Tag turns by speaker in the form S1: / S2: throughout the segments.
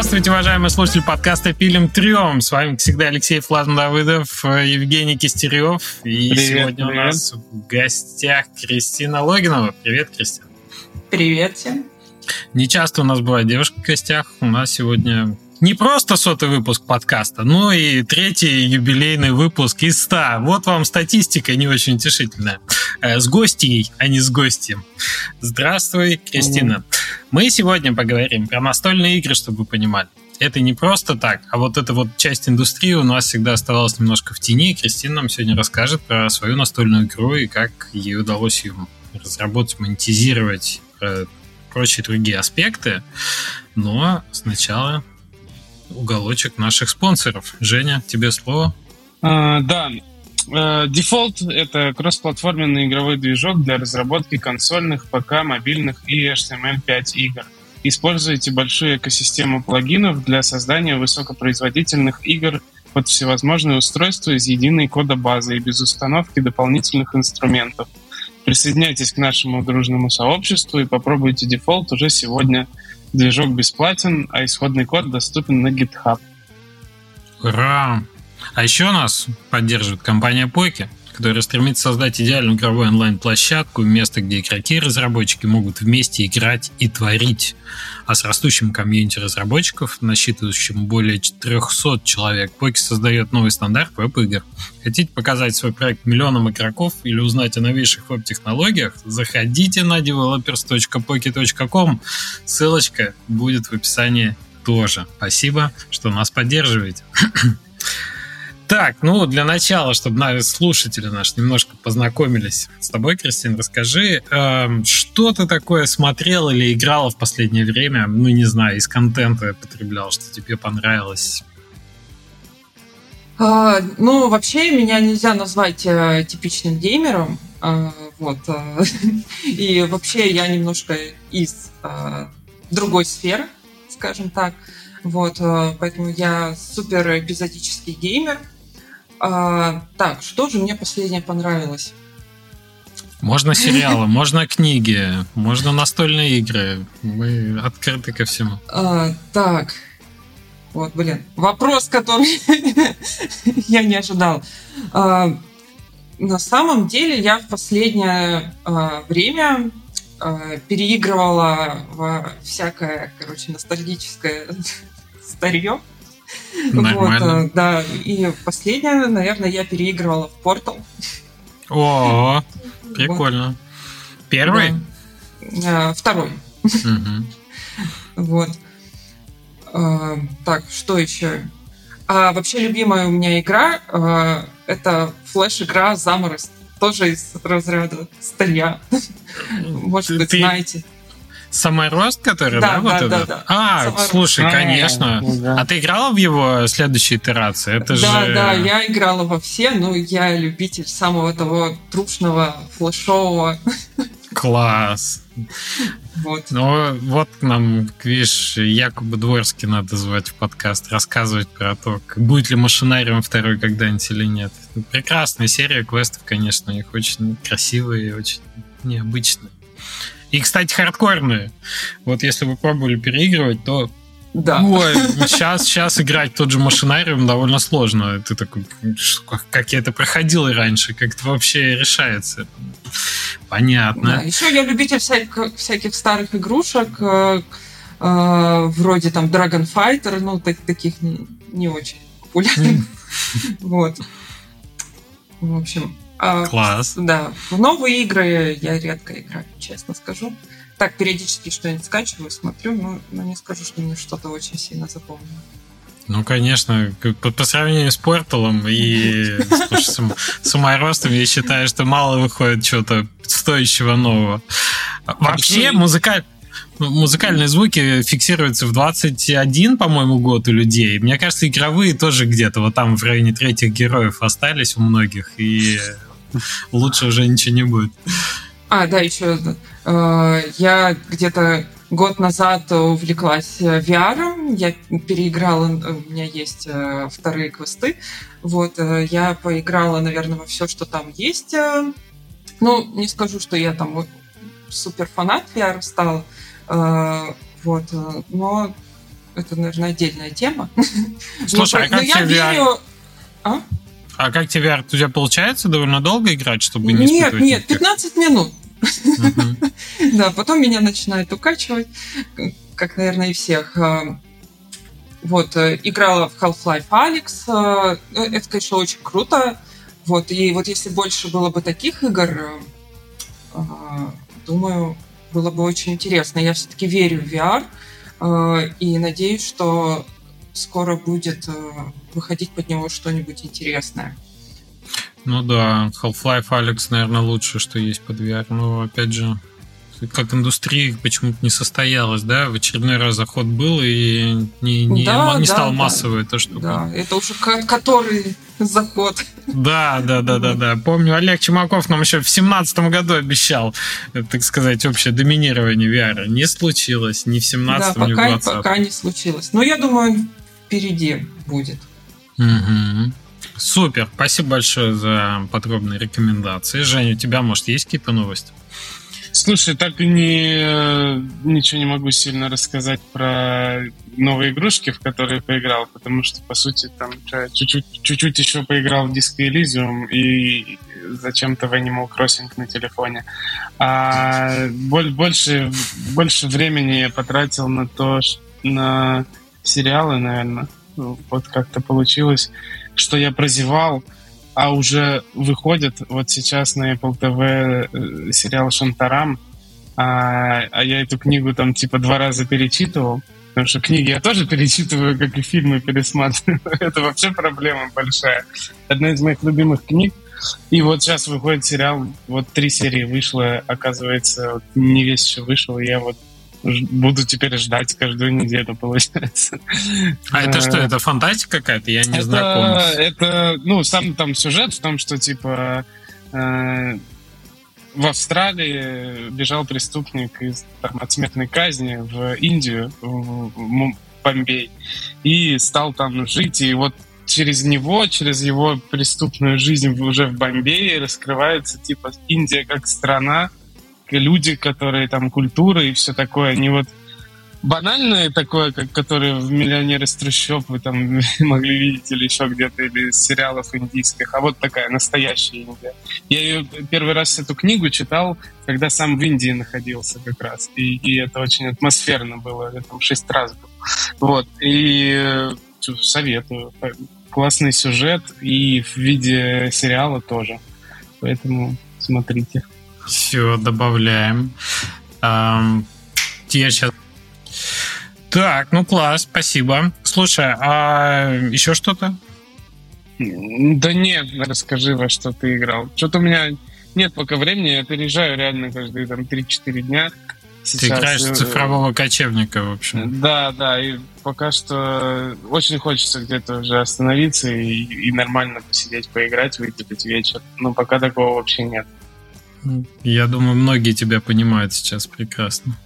S1: Здравствуйте, уважаемые слушатели подкаста «Пилим трем». С вами, как всегда, Алексей Флазм-Давыдов, Евгений Кистерев. И
S2: Привет,
S1: сегодня
S2: привет.
S1: у нас в гостях Кристина Логинова. Привет, Кристина.
S3: Привет всем.
S1: Не часто у нас бывает девушка в гостях. У нас сегодня не просто сотый выпуск подкаста, но и третий юбилейный выпуск из 100. Вот вам статистика не очень утешительная. Э, С гостьей, а не с гостем. Здравствуй, Кристина. Мы сегодня поговорим про настольные игры, чтобы вы понимали. Это не просто так, а вот эта вот часть индустрии у нас всегда оставалась немножко в тени. Кристина нам сегодня расскажет про свою настольную игру и как ей удалось ее разработать, монетизировать, про прочие другие аспекты. Но сначала уголочек наших спонсоров. Женя, тебе слово.
S2: А, да, Э, Default — это кроссплатформенный игровой движок для разработки консольных, ПК, мобильных и HTML5 игр. Используйте большую экосистему плагинов для создания высокопроизводительных игр под всевозможные устройства из единой кодобазы и без установки дополнительных инструментов. Присоединяйтесь к нашему дружному сообществу и попробуйте Default уже сегодня. Движок бесплатен, а исходный код доступен на GitHub.
S1: Ура! А еще нас поддерживает компания Поки, которая стремится создать идеальную игровую онлайн-площадку, место, где игроки и разработчики могут вместе играть и творить. А с растущим комьюнити разработчиков, насчитывающим более 400 человек, Поки создает новый стандарт веб-игр. Хотите показать свой проект миллионам игроков или узнать о новейших веб-технологиях? Заходите на developers.poki.com. Ссылочка будет в описании тоже. Спасибо, что нас поддерживаете. Так, ну для начала, чтобы наши слушатели наши немножко познакомились с тобой, Кристин, расскажи, эм, что ты такое смотрел или играла в последнее время, ну не знаю, из контента потреблял, что тебе понравилось?
S3: А, ну, вообще, меня нельзя назвать э, типичным геймером. а, вот. а, и вообще, я немножко из а, другой сферы, скажем так. Вот. а, поэтому я супер эпизодический геймер. А, так, что же мне последнее понравилось?
S1: Можно сериалы, можно книги, можно настольные игры. Мы открыты ко всему.
S3: А, так. Вот, блин. Вопрос, который я не ожидал. А, на самом деле я в последнее а, время а, переигрывала во всякое, короче, ностальгическое старье.
S1: Нормально.
S3: Вот, а, да. И последнее, наверное, я переигрывала в Portal.
S1: О, прикольно. Первый?
S3: Да. А, Второй.
S1: Мгм.
S3: Вот. А, так, что еще? А, вообще любимая у меня игра а, это флеш-игра Заморост. Тоже из разряда старья. Может быть,
S1: Ты-
S3: знаете.
S1: Саморост, который,
S3: Да,
S1: да, вот
S3: да,
S1: это?
S3: да, да.
S1: А,
S3: Саморост.
S1: слушай,
S2: А,
S1: конечно.
S2: да.
S1: А ты играла в его следующей итерации? Это
S3: да,
S1: же...
S3: да, я играла во все, но я любитель самого того трушного, флешового.
S1: Класс.
S3: Вот.
S1: Ну, вот нам, видишь, Якуба Дворский надо звать в подкаст, рассказывать про то, будет ли машинариум второй когда-нибудь или нет. Прекрасная серия квестов, конечно, их очень красивые и очень необычные. И, кстати, хардкорные. Вот если вы пробовали переигрывать, то
S3: Да.
S1: Ой, сейчас, сейчас играть тот же машинариум довольно сложно. Ты такой, «Что, как, я это проходил и раньше, как это вообще решается.
S3: Да.
S1: Понятно.
S3: Еще я любитель всяких, всяких старых игрушек, э, э, вроде там Dragon Fighter, ну, так- таких не, не очень популярных. Вот. В общем, а,
S1: Класс.
S3: да, в новые игры я редко играю, честно скажу. Так, периодически что-нибудь скачиваю, смотрю, но, но не скажу, что мне что-то очень сильно запомнило.
S1: Ну, конечно, по, по сравнению с Порталом и сам- саморостом, я считаю, что мало выходит чего-то стоящего нового. Вообще, музыка... Музыкальные звуки фиксируются в 21, по-моему, год у людей. Мне кажется, игровые тоже где-то вот там в районе третьих героев остались у многих, и лучше уже ничего не будет.
S3: А, да, еще э, я где-то год назад увлеклась э, VR. Я переиграла, э, у меня есть э, вторые квесты. Вот, я поиграла, наверное, во все, что там есть. Ну, не скажу, что я там вот супер фанат VR стал. э, Вот, но это, наверное, отдельная тема.
S1: Слушай, а как тебе VR? А? Как тебе VR? У тебя получается довольно долго играть, чтобы не
S3: Нет, нет, 15 минут. Да, потом меня начинает укачивать, как, наверное, и всех. А, вот, э, играла в Half-Life Alex. Э, это, конечно, очень круто. Вот, и вот если больше было бы таких игр, э, думаю, было бы очень интересно. Я все-таки верю в VR и надеюсь, что скоро будет выходить под него что-нибудь интересное.
S1: Ну да, Half-Life Alex, наверное, лучше, что есть под VR. Но опять же, как индустрия почему-то не состоялась, да? В очередной раз заход был и не, не, да, не да, стал да. массовой эта штука.
S3: Да, это уже который заход.
S1: Да, да, да, да, да. Помню, Олег Чумаков нам еще в семнадцатом году обещал, так сказать, общее доминирование VR. Не случилось ни в семнадцатом, да, ни в двадцатом.
S3: пока не случилось. Но я думаю, впереди будет.
S1: Угу. Супер, спасибо большое за подробные рекомендации. Женя, у тебя, может, есть какие-то новости?
S2: Слушай, так и не, ничего не могу сильно рассказать про новые игрушки, в которые поиграл, потому что, по сути, там чуть-чуть, чуть-чуть еще поиграл в Disco Elysium и зачем-то в Animal Crossing на телефоне. А больше, больше времени я потратил на то, на сериалы, наверное. Вот как-то получилось что я прозевал, а уже выходит вот сейчас на Apple TV э, сериал «Шантарам», а, а я эту книгу там типа два раза перечитывал, потому что книги я тоже перечитываю, как и фильмы пересматриваю. Это вообще проблема большая. Одна из моих любимых книг. И вот сейчас выходит сериал, вот три серии вышло, оказывается, вот не весь еще вышел, я вот буду теперь ждать каждую неделю, получается.
S1: А это что, это фантастика какая-то? Я не это, знаком.
S2: Это, ну, сам там сюжет в том, что, типа, э, в Австралии бежал преступник из там, от смертной казни в Индию, в, в Бомбей, и стал там жить, и вот через него, через его преступную жизнь уже в Бомбее раскрывается, типа, Индия как страна, люди, которые там культура и все такое, они вот банальное такое, как, которое в «Миллионеры с трущоб» вы там могли видеть или еще где-то, или из сериалов индийских, а вот такая настоящая Индия. Я ее первый раз эту книгу читал, когда сам в Индии находился как раз, и, и это очень атмосферно было, я там шесть раз был. Вот, и э, советую. Классный сюжет и в виде сериала тоже. Поэтому смотрите.
S1: Все, добавляем. Эм, я сейчас... Так, ну класс, спасибо. Слушай, а еще что-то?
S2: Да нет, расскажи, во что ты играл. Что-то у меня нет пока времени, я переезжаю реально каждые там 3-4 дня.
S1: Сейчас... Ты играешь в э, цифрового кочевника, в общем.
S2: Да, да, и пока что очень хочется где-то уже остановиться и, и нормально посидеть, поиграть, выпить вечер. Но пока такого вообще нет.
S1: Я думаю, многие тебя понимают сейчас прекрасно.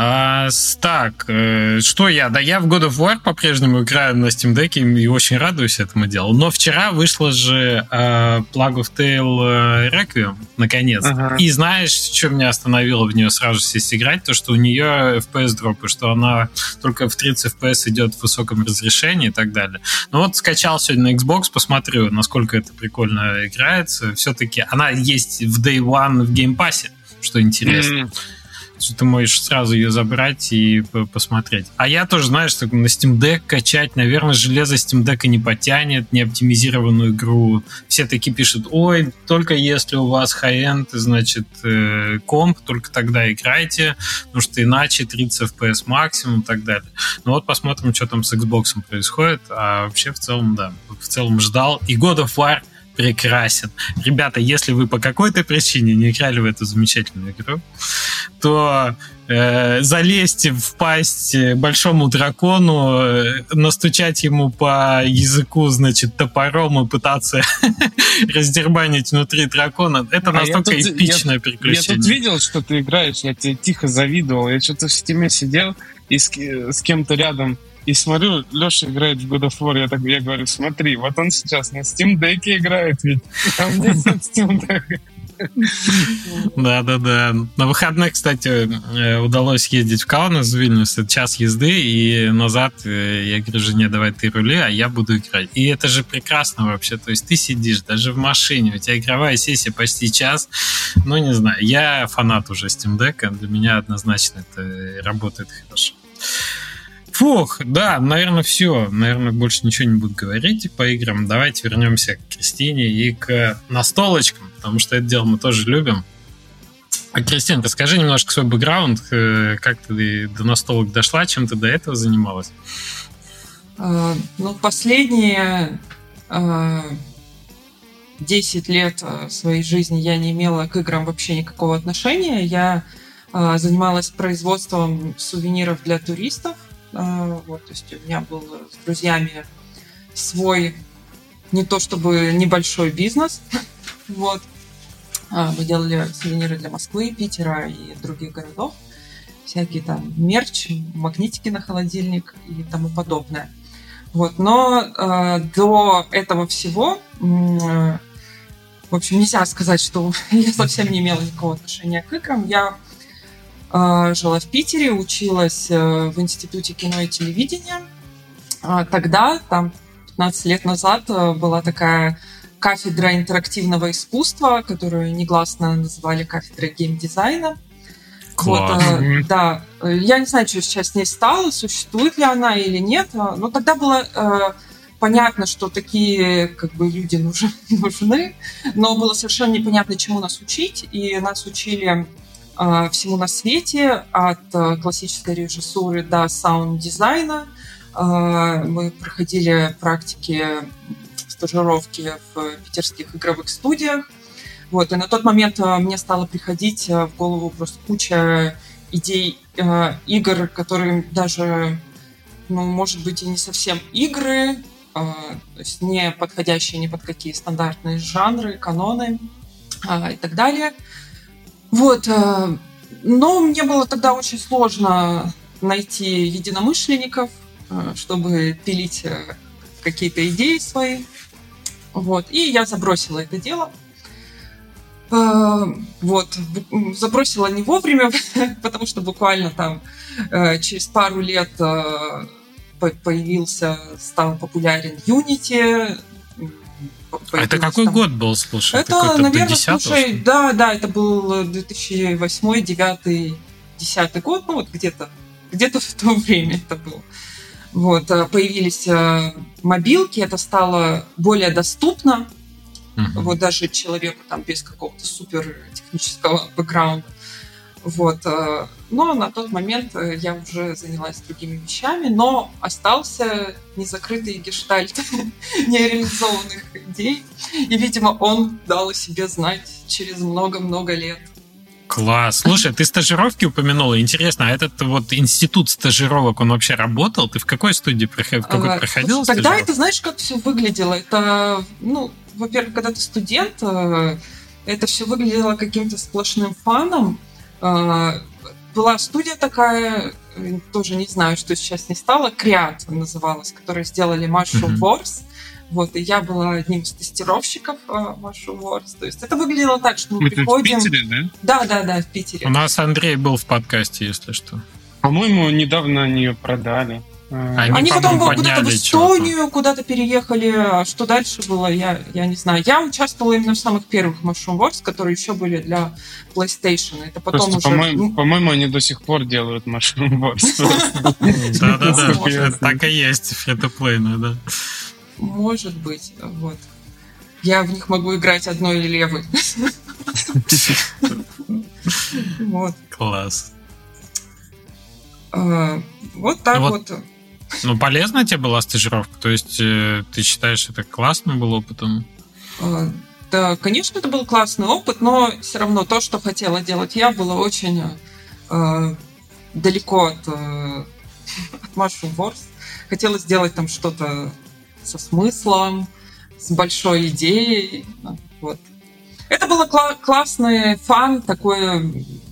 S1: А, так, э, что я? Да я в God of War по-прежнему играю на Steam Deck и очень радуюсь этому делу. Но вчера вышла же э, Plug of Tale э, Requiem, наконец. Ага. И знаешь, что меня остановило в нее сразу сесть играть? То, что у нее FPS дропы, что она только в 30 FPS идет в высоком разрешении и так далее. Ну вот скачал сегодня на Xbox, посмотрю, насколько это прикольно играется. Все-таки она есть в Day One в Game Pass, что интересно. Mm что ты можешь сразу ее забрать и посмотреть. А я тоже, знаешь, так на Steam Deck качать, наверное, железо Steam Deck не потянет, не оптимизированную игру. Все такие пишут, ой, только если у вас high-end, значит, э, комп, только тогда играйте, потому что иначе 30 FPS максимум и так далее. Ну вот посмотрим, что там с Xbox происходит. А вообще в целом, да, в целом ждал. И God of War прекрасен. Ребята, если вы по какой-то причине не играли в эту замечательную игру, то э, залезьте в пасть большому дракону, э, настучать ему по языку, значит, топором и пытаться раздербанить внутри дракона. Это а настолько тут, эпичное я, приключение.
S2: Я тут видел, что ты играешь, я тебе тихо завидовал. Я что-то в стиме сидел и с, с кем-то рядом и смотрю, Леша играет в God of War, я, так, я говорю, смотри, вот он сейчас на Steam Deck играет ведь, а мне нет Steam Deck.
S1: Да-да-да. На выходных, кстати, э, удалось ездить в Каунас, в Вильнюс, это час езды, и назад э, я говорю, жене, давай ты рули, а я буду играть. И это же прекрасно вообще, то есть ты сидишь даже в машине, у тебя игровая сессия почти час, ну, не знаю, я фанат уже Steam Deck, для меня однозначно это работает хорошо. Фух, да, наверное, все. Наверное, больше ничего не буду говорить по играм. Давайте вернемся к Кристине и к настолочкам, потому что это дело мы тоже любим. А, Кристина, расскажи немножко свой бэкграунд, э, как ты до настолок дошла, чем ты до этого занималась?
S3: А, ну, последние 10 лет своей жизни я не имела к играм вообще никакого отношения. Я занималась производством сувениров для туристов. А, вот, то есть у меня был с друзьями свой не то чтобы небольшой бизнес. вот. А, мы делали сувениры для Москвы, Питера и других городов. Всякие там мерч, магнитики на холодильник и тому подобное. Вот. Но э, до этого всего, э, в общем, нельзя сказать, что я совсем не имела никакого отношения к играм. Я жила в Питере, училась э, в Институте кино и телевидения. А, тогда, там, 15 лет назад, э, была такая кафедра интерактивного искусства, которую негласно называли кафедрой геймдизайна.
S1: Класс. Вот,
S3: э, да, я не знаю, что сейчас с ней стало, существует ли она или нет, но тогда было понятно, что такие как бы люди нужны, но было совершенно непонятно, чему нас учить, и нас учили а, всему на свете, от а, классической режиссуры до саунд-дизайна. А, мы проходили практики стажировки в питерских игровых студиях. Вот, и на тот момент мне стало приходить в голову просто куча идей игр, которые даже, ну, может быть, и не совсем игры, то есть не подходящие ни под какие стандартные жанры, каноны и так далее. Вот. Э, но мне было тогда очень сложно найти единомышленников, э, чтобы пилить э, какие-то идеи свои. Вот. И я забросила это дело. Вот. Забросила не вовремя, потому что буквально там через пару лет появился, стал популярен Unity,
S1: это какой там. год был, слушай?
S3: Это, наверное, слушай, да, да, это был 2008, 2009, 2010 год, ну вот где-то, где-то в то время это было. Вот, э, появились э, мобилки, это стало более доступно, uh-huh. вот даже человеку там без какого-то супер технического бэкграунда. Вот. Э, но на тот момент э, я уже занялась другими вещами, но остался незакрытый гештальт нереализованных идей. И, видимо, он дал о себе знать через много-много лет.
S1: Класс. Слушай, ты стажировки упомянула. Интересно, а этот вот институт стажировок, он вообще работал? Ты в какой студии проходил? В какой а, проходил
S3: Тогда это, знаешь, как все выглядело? Это, ну, во-первых, когда ты студент, это все выглядело каким-то сплошным фаном, была студия такая, тоже не знаю, что сейчас не стало, Креат называлась, которые сделали Mushroom mm-hmm. Wars. Вот, и я была одним из тестировщиков Mushroom Wars. То есть это выглядело так, что мы это приходим...
S2: в Питере, да?
S3: Да, да, да, в Питере.
S1: У нас Андрей был в подкасте, если что.
S2: По-моему, недавно они ее продали.
S3: Они, Они потом куда-то в Эстонию, куда-то переехали. А что дальше было, я, я не знаю. Я участвовала именно в самых первых Mushroom Wars, которые еще были для PlayStation. Это потом Просто,
S2: уже... По-моему, по-моему, они до сих пор делают Mushroom Wars.
S1: Да-да-да, так и есть, фри-то-плейная, да.
S3: Может быть, вот. Я в них могу играть одной или левой.
S1: Вот. Класс.
S3: А, вот так вот.
S1: Ну, полезная тебе была стажировка? То есть э, ты считаешь, это классным был опытом?
S3: А, да, конечно, это был классный опыт, но все равно то, что хотела делать я, было очень э, далеко от, э, от Mushroom Wars. Хотела сделать там что-то со смыслом, с большой идеей. Вот. Это было кла- классный фан, такое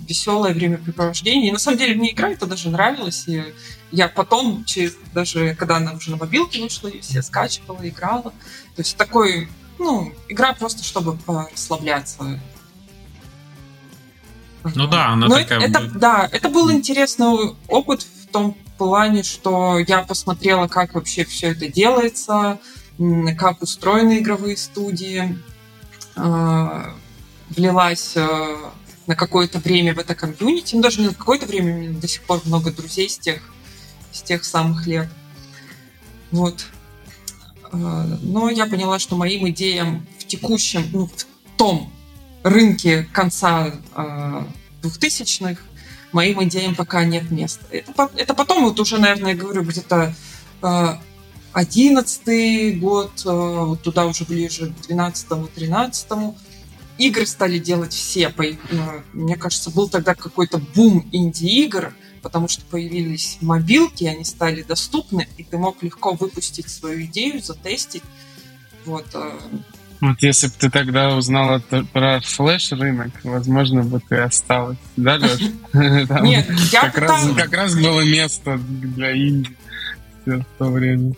S3: веселое времяпрепровождение. И на самом деле мне игра это даже нравилась. И я потом, через, даже когда она уже на мобилке вышла, и все скачивала, играла. То есть такой, ну, игра просто, чтобы расслабляться.
S1: Ну да, она
S3: Но
S1: такая...
S3: это, это, да, это был интересный опыт в том плане, что я посмотрела, как вообще все это делается, как устроены игровые студии, а, влилась э, на какое-то время в это комьюнити, ну даже не на какое-то время, у меня до сих пор много друзей с тех, с тех самых лет. Вот. А, но я поняла, что моим идеям в текущем, ну, в том рынке конца 2000-х а, моим идеям пока нет места. Это, это потом, вот уже, наверное, я говорю, где-то а, одиннадцатый год, вот туда уже ближе к 12-13 игры стали делать все. Мне кажется, был тогда какой-то бум инди-игр, потому что появились мобилки, они стали доступны, и ты мог легко выпустить свою идею, затестить. Вот. Э.
S2: Вот если бы ты тогда узнала про флеш рынок, возможно бы ты осталась. Да, Леш?
S3: Нет, я
S2: как раз, как раз было место для инди в то время.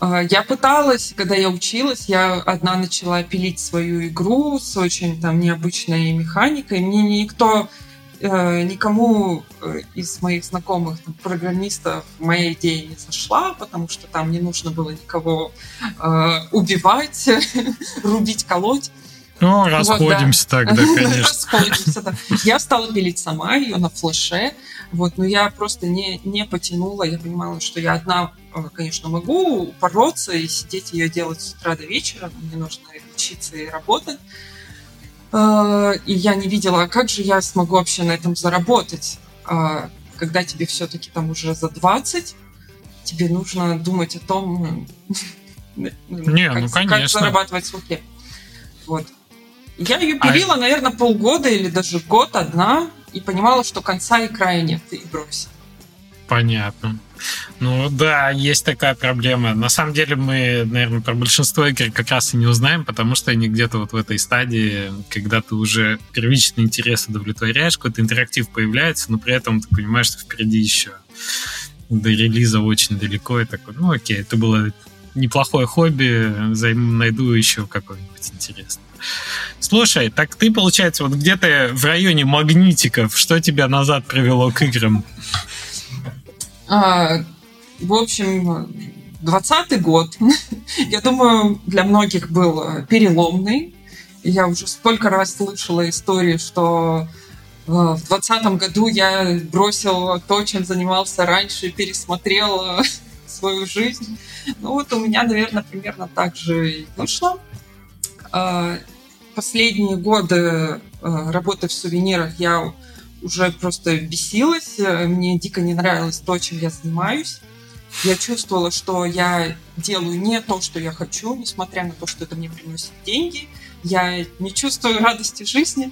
S3: А, я пыталась, когда я училась, я одна начала пилить свою игру с очень там необычной механикой. Мне никто Э, никому э, из моих знакомых там, программистов моя идея не зашла, потому что там не нужно было никого э, убивать, рубить, колоть.
S1: Ну, расходимся вот, да. тогда, конечно.
S3: расходимся, да. Я стала пилить сама ее на флеше, вот, но я просто не, не потянула, я понимала, что я одна, э, конечно, могу упороться и сидеть ее делать с утра до вечера, мне нужно учиться и работать, Э, и я не видела, а как же я смогу вообще на этом заработать, а, когда тебе все-таки там уже за 20, тебе нужно думать о том,
S1: не, как, ну, конечно. как
S3: зарабатывать хлеб. Вот. Я ее пилила, а... наверное, полгода или даже год одна, и понимала, что конца и края нет, и бросила.
S1: Понятно. Ну да, есть такая проблема. На самом деле мы, наверное, про большинство игр как раз и не узнаем, потому что они где-то вот в этой стадии, когда ты уже первичный интерес удовлетворяешь, какой-то интерактив появляется, но при этом ты понимаешь, что впереди еще до релиза очень далеко, и такой, ну окей, это было неплохое хобби, найду еще какой-нибудь интересный. Слушай, так ты, получается, вот где-то в районе магнитиков, что тебя назад привело к играм?
S3: А, в общем, 20 год, я думаю, для многих был переломный. Я уже столько раз слышала истории, что э, в двадцатом году я бросил то, чем занимался раньше, пересмотрел свою жизнь. Ну вот у меня, наверное, примерно так же и вышло. А, последние годы э, работы в сувенирах я уже просто бесилась, э, мне дико не нравилось то, чем я занимаюсь. Я чувствовала, что я делаю не то, что я хочу, несмотря на то, что это мне приносит деньги. Я не чувствую радости жизни.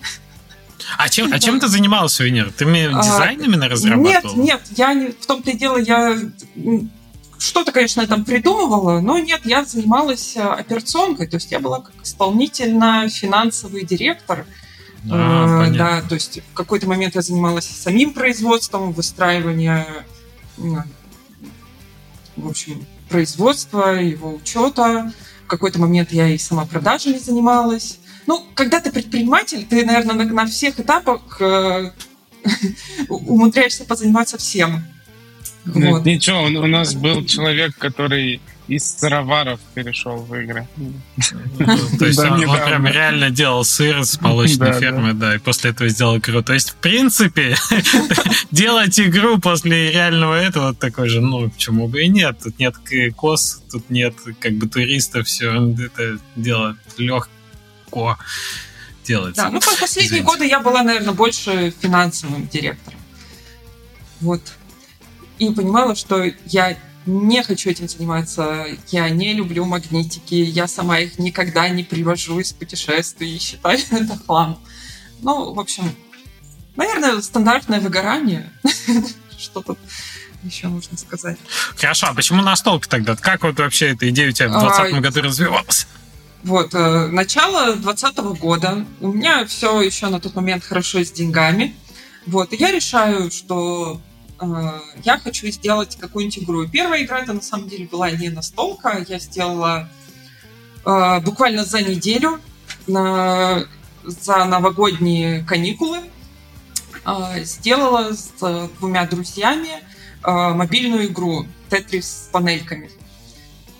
S1: А чем, а чем ты занималась, сувенир? Ты мне а, дизайн именно разрабатывала?
S3: Нет, нет, я не, в том-то и дело, я что-то, конечно, я там придумывала, но нет, я занималась э, операционкой, то есть я была как исполнительно-финансовый директор. А, э, да, то есть в какой-то момент я занималась самим производством, выстраиванием, в общем, производства, его учета. В какой-то момент я и сама продажами занималась. Ну, когда ты предприниматель, ты, наверное, на, на всех этапах э, умудряешься позаниматься всем.
S2: Вот. Ничего, у нас был человек, который из сыроваров перешел в игры.
S1: То есть он прям реально делал сыр с молочной фермы, да, и после этого сделал игру. То есть, в принципе, делать игру после реального этого такой же, ну, почему бы и нет. Тут нет кос, тут нет как бы туристов, все это дело легко делается.
S3: Да, ну, последние годы я была, наверное, больше финансовым директором. Вот. И понимала, что я не хочу этим заниматься, я не люблю магнитики, я сама их никогда не привожу из путешествий и считаю это хлам. Ну, в общем, наверное, стандартное выгорание. Что тут еще можно сказать?
S1: Хорошо, а почему настолка тогда? Как вот вообще эта идея у тебя в 2020 а, году развивалась?
S3: Вот, э, начало 2020 года. У меня все еще на тот момент хорошо с деньгами. Вот, и я решаю, что я хочу сделать какую-нибудь игру. Первая игра это на самом деле была не настолка. Я сделала э, буквально за неделю на, за новогодние каникулы. сделала с двумя друзьями мобильную игру Тетрис с панельками.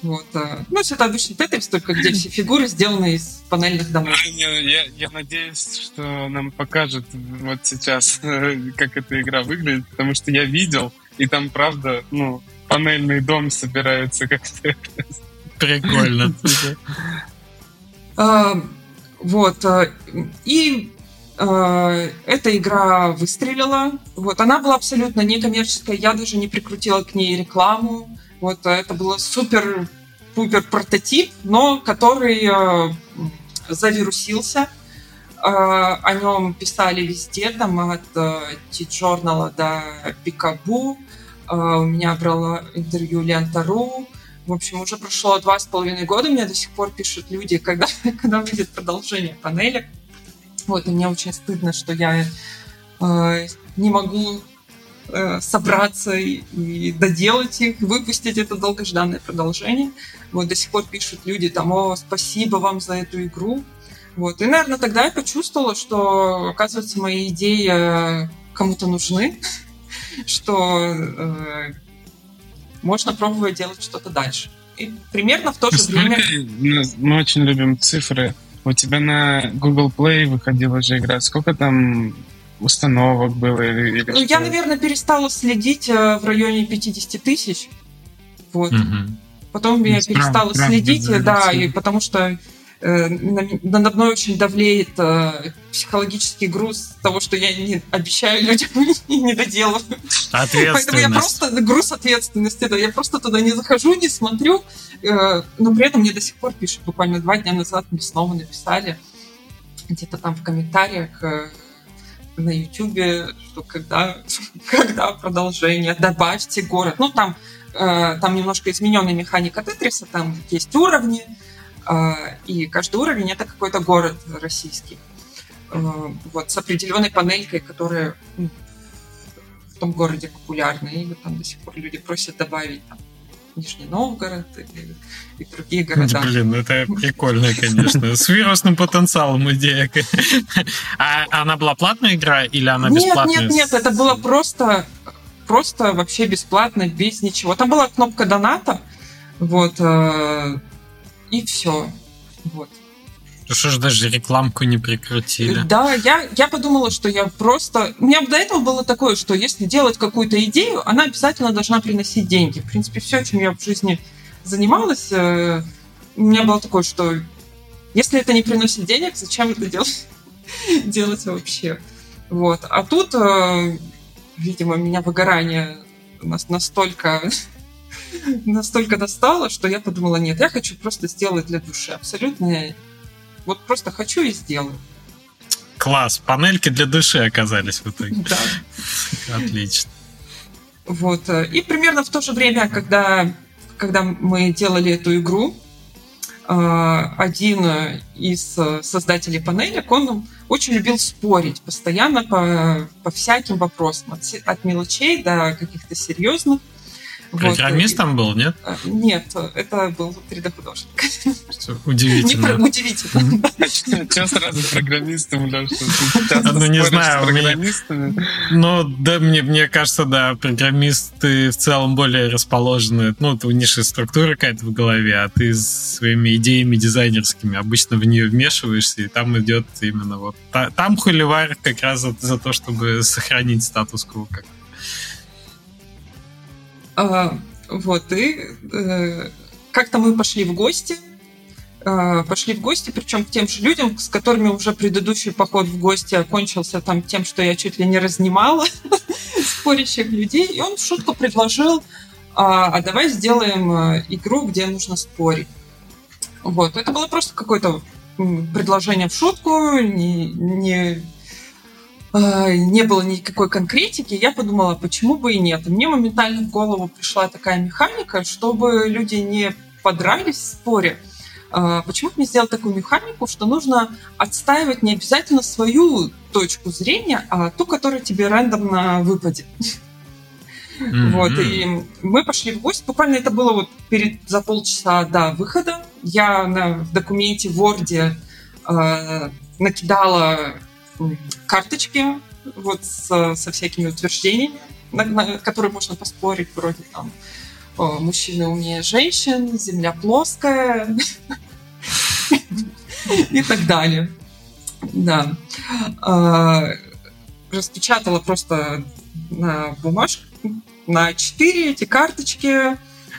S3: Вот. Ну, это обычный Тетрис, только где все фигуры сделаны из панельных домов.
S2: Я, я надеюсь, что нам покажут вот сейчас, как эта игра выглядит, потому что я видел, и там, правда, ну, панельный дом собирается как Тетрис.
S1: Прикольно.
S3: Вот. И эта игра выстрелила. Вот. Она была абсолютно некоммерческая. Я даже не прикрутила к ней рекламу. Вот. Это было супер-пупер прототип, но который завирусился. О нем писали везде, там от T-Journal до Пикабу. У меня брала интервью Лента.ру. В общем, уже прошло два с половиной года, мне до сих пор пишут люди, когда, когда выйдет продолжение панели. Вот, и мне очень стыдно, что я э, не могу э, собраться и, и доделать их, выпустить это долгожданное продолжение. Вот, до сих пор пишут люди там, о, спасибо вам за эту игру. Вот, и, наверное, тогда я почувствовала, что, оказывается, мои идеи э, кому-то нужны, что э, можно пробовать делать что-то дальше. И примерно в то же
S2: Сколько,
S3: время...
S2: Мы очень любим цифры. У тебя на Google Play выходила же игра. Сколько там установок было? Или, или
S3: ну, я, наверное, перестала следить э, в районе 50 тысяч. Вот. Угу. Потом я перестала прям, следить, прям да, и потому что Э, надо мной очень давлеет э, психологический груз того, что я не обещаю людям и не доделываю. Поэтому я просто груз ответственности, да, я просто туда не захожу, не смотрю, э, но при этом мне до сих пор пишут, буквально два дня назад мне снова написали где-то там в комментариях на Ютубе, что когда, когда продолжение, добавьте город. Ну, там, там немножко измененная механика Тетриса, там есть уровни, а, и каждый уровень это какой-то город российский. А, вот, с определенной панелькой, которая ну, в том городе популярна. И там до сих пор люди просят добавить там, Нижний Новгород и, и другие города.
S1: Блин, ну это прикольно, конечно. С вирусным потенциалом идея. А она была платная игра или она
S3: нет,
S1: бесплатная?
S3: Нет, нет, нет, это было просто, просто вообще бесплатно, без ничего. Там была кнопка доната, вот, э, и все. Вот.
S1: Ну что ж, даже рекламку не прикрутили.
S3: Да, я, я подумала, что я просто... У меня до этого было такое, что если делать какую-то идею, она обязательно должна приносить деньги. В принципе, все, чем я в жизни занималась, э, у меня было такое, что если это не приносит денег, зачем это делать, делать вообще? Вот. А тут, э, видимо, меня выгорание настолько настолько достало, что я подумала, нет, я хочу просто сделать для души. Абсолютно. Вот просто хочу и сделаю.
S1: Класс. Панельки для души оказались в итоге.
S3: Да.
S1: Отлично.
S3: Вот. И примерно в то же время, когда, когда мы делали эту игру, а, один из создателей панелек, он очень любил спорить постоянно по, по всяким вопросам, от, от мелочей до каких-то серьезных.
S1: Программист там был, нет?
S3: А, нет, это был 3D-художник.
S1: Удивительно.
S3: Не, удивительно.
S2: Что сразу программистом, Леша?
S1: Ну, не знаю. программистами? Ну, да, мне, мне кажется, да, программисты в целом более расположены. Ну, у них же структура какая-то в голове, а ты своими идеями дизайнерскими обычно в нее вмешиваешься, и там идет именно вот... Там холивар как раз за, то, чтобы сохранить статус-кво как
S3: а, вот, и э, как-то мы пошли в гости, э, пошли в гости, причем к тем же людям, с которыми уже предыдущий поход в гости окончился там тем, что я чуть ли не разнимала спорящих людей, и он шутку предложил, а, а давай сделаем э, игру, где нужно спорить. Вот, это было просто какое-то предложение в шутку, не, не не было никакой конкретики, я подумала, почему бы и нет. И мне моментально в голову пришла такая механика, чтобы люди не подрались в споре. Э, почему бы не сделать такую механику, что нужно отстаивать не обязательно свою точку зрения, а ту, которая тебе рандомно выпадет. Mm-hmm. Вот, и мы пошли в гости. Буквально это было вот перед, за полчаса до выхода. Я на, в документе в Word э, накидала карточки вот с, со всякими утверждениями, на, на которые можно поспорить, вроде там мужчины умнее женщин, земля плоская и так далее. Да. А, распечатала просто на бумажку, на 4 эти карточки